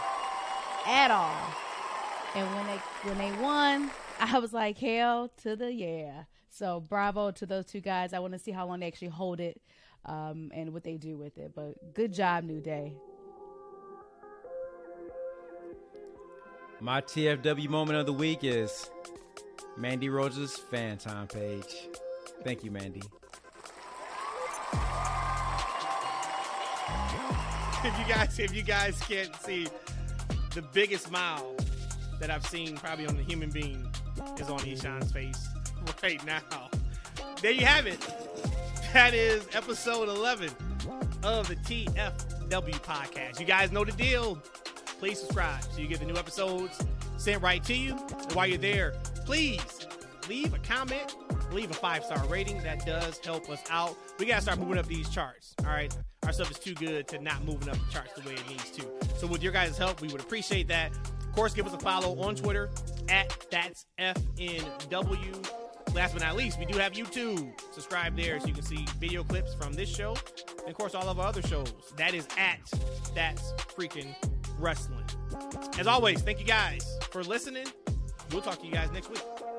at all. And when they when they won, I was like, hell to the yeah. So bravo to those two guys. I want to see how long they actually hold it, um, and what they do with it. But good job, New Day. My TFW moment of the week is Mandy Rogers' FanTime page. Thank you, Mandy. if you guys if you guys can't see the biggest smile that I've seen probably on the human being is on Eshaun's face right now. There you have it. That is episode 11 of the TFW podcast. You guys know the deal. Please subscribe so you get the new episodes sent right to you. And while you're there, please leave a comment, leave a five star rating. That does help us out. We gotta start moving up these charts. All right, our stuff is too good to not moving up the charts the way it needs to. So with your guys' help, we would appreciate that. Of course, give us a follow on Twitter at that's FNW. Last but not least, we do have YouTube. Subscribe there so you can see video clips from this show and of course all of our other shows. That is at that's freaking wrestling. As always, thank you guys for listening. We'll talk to you guys next week.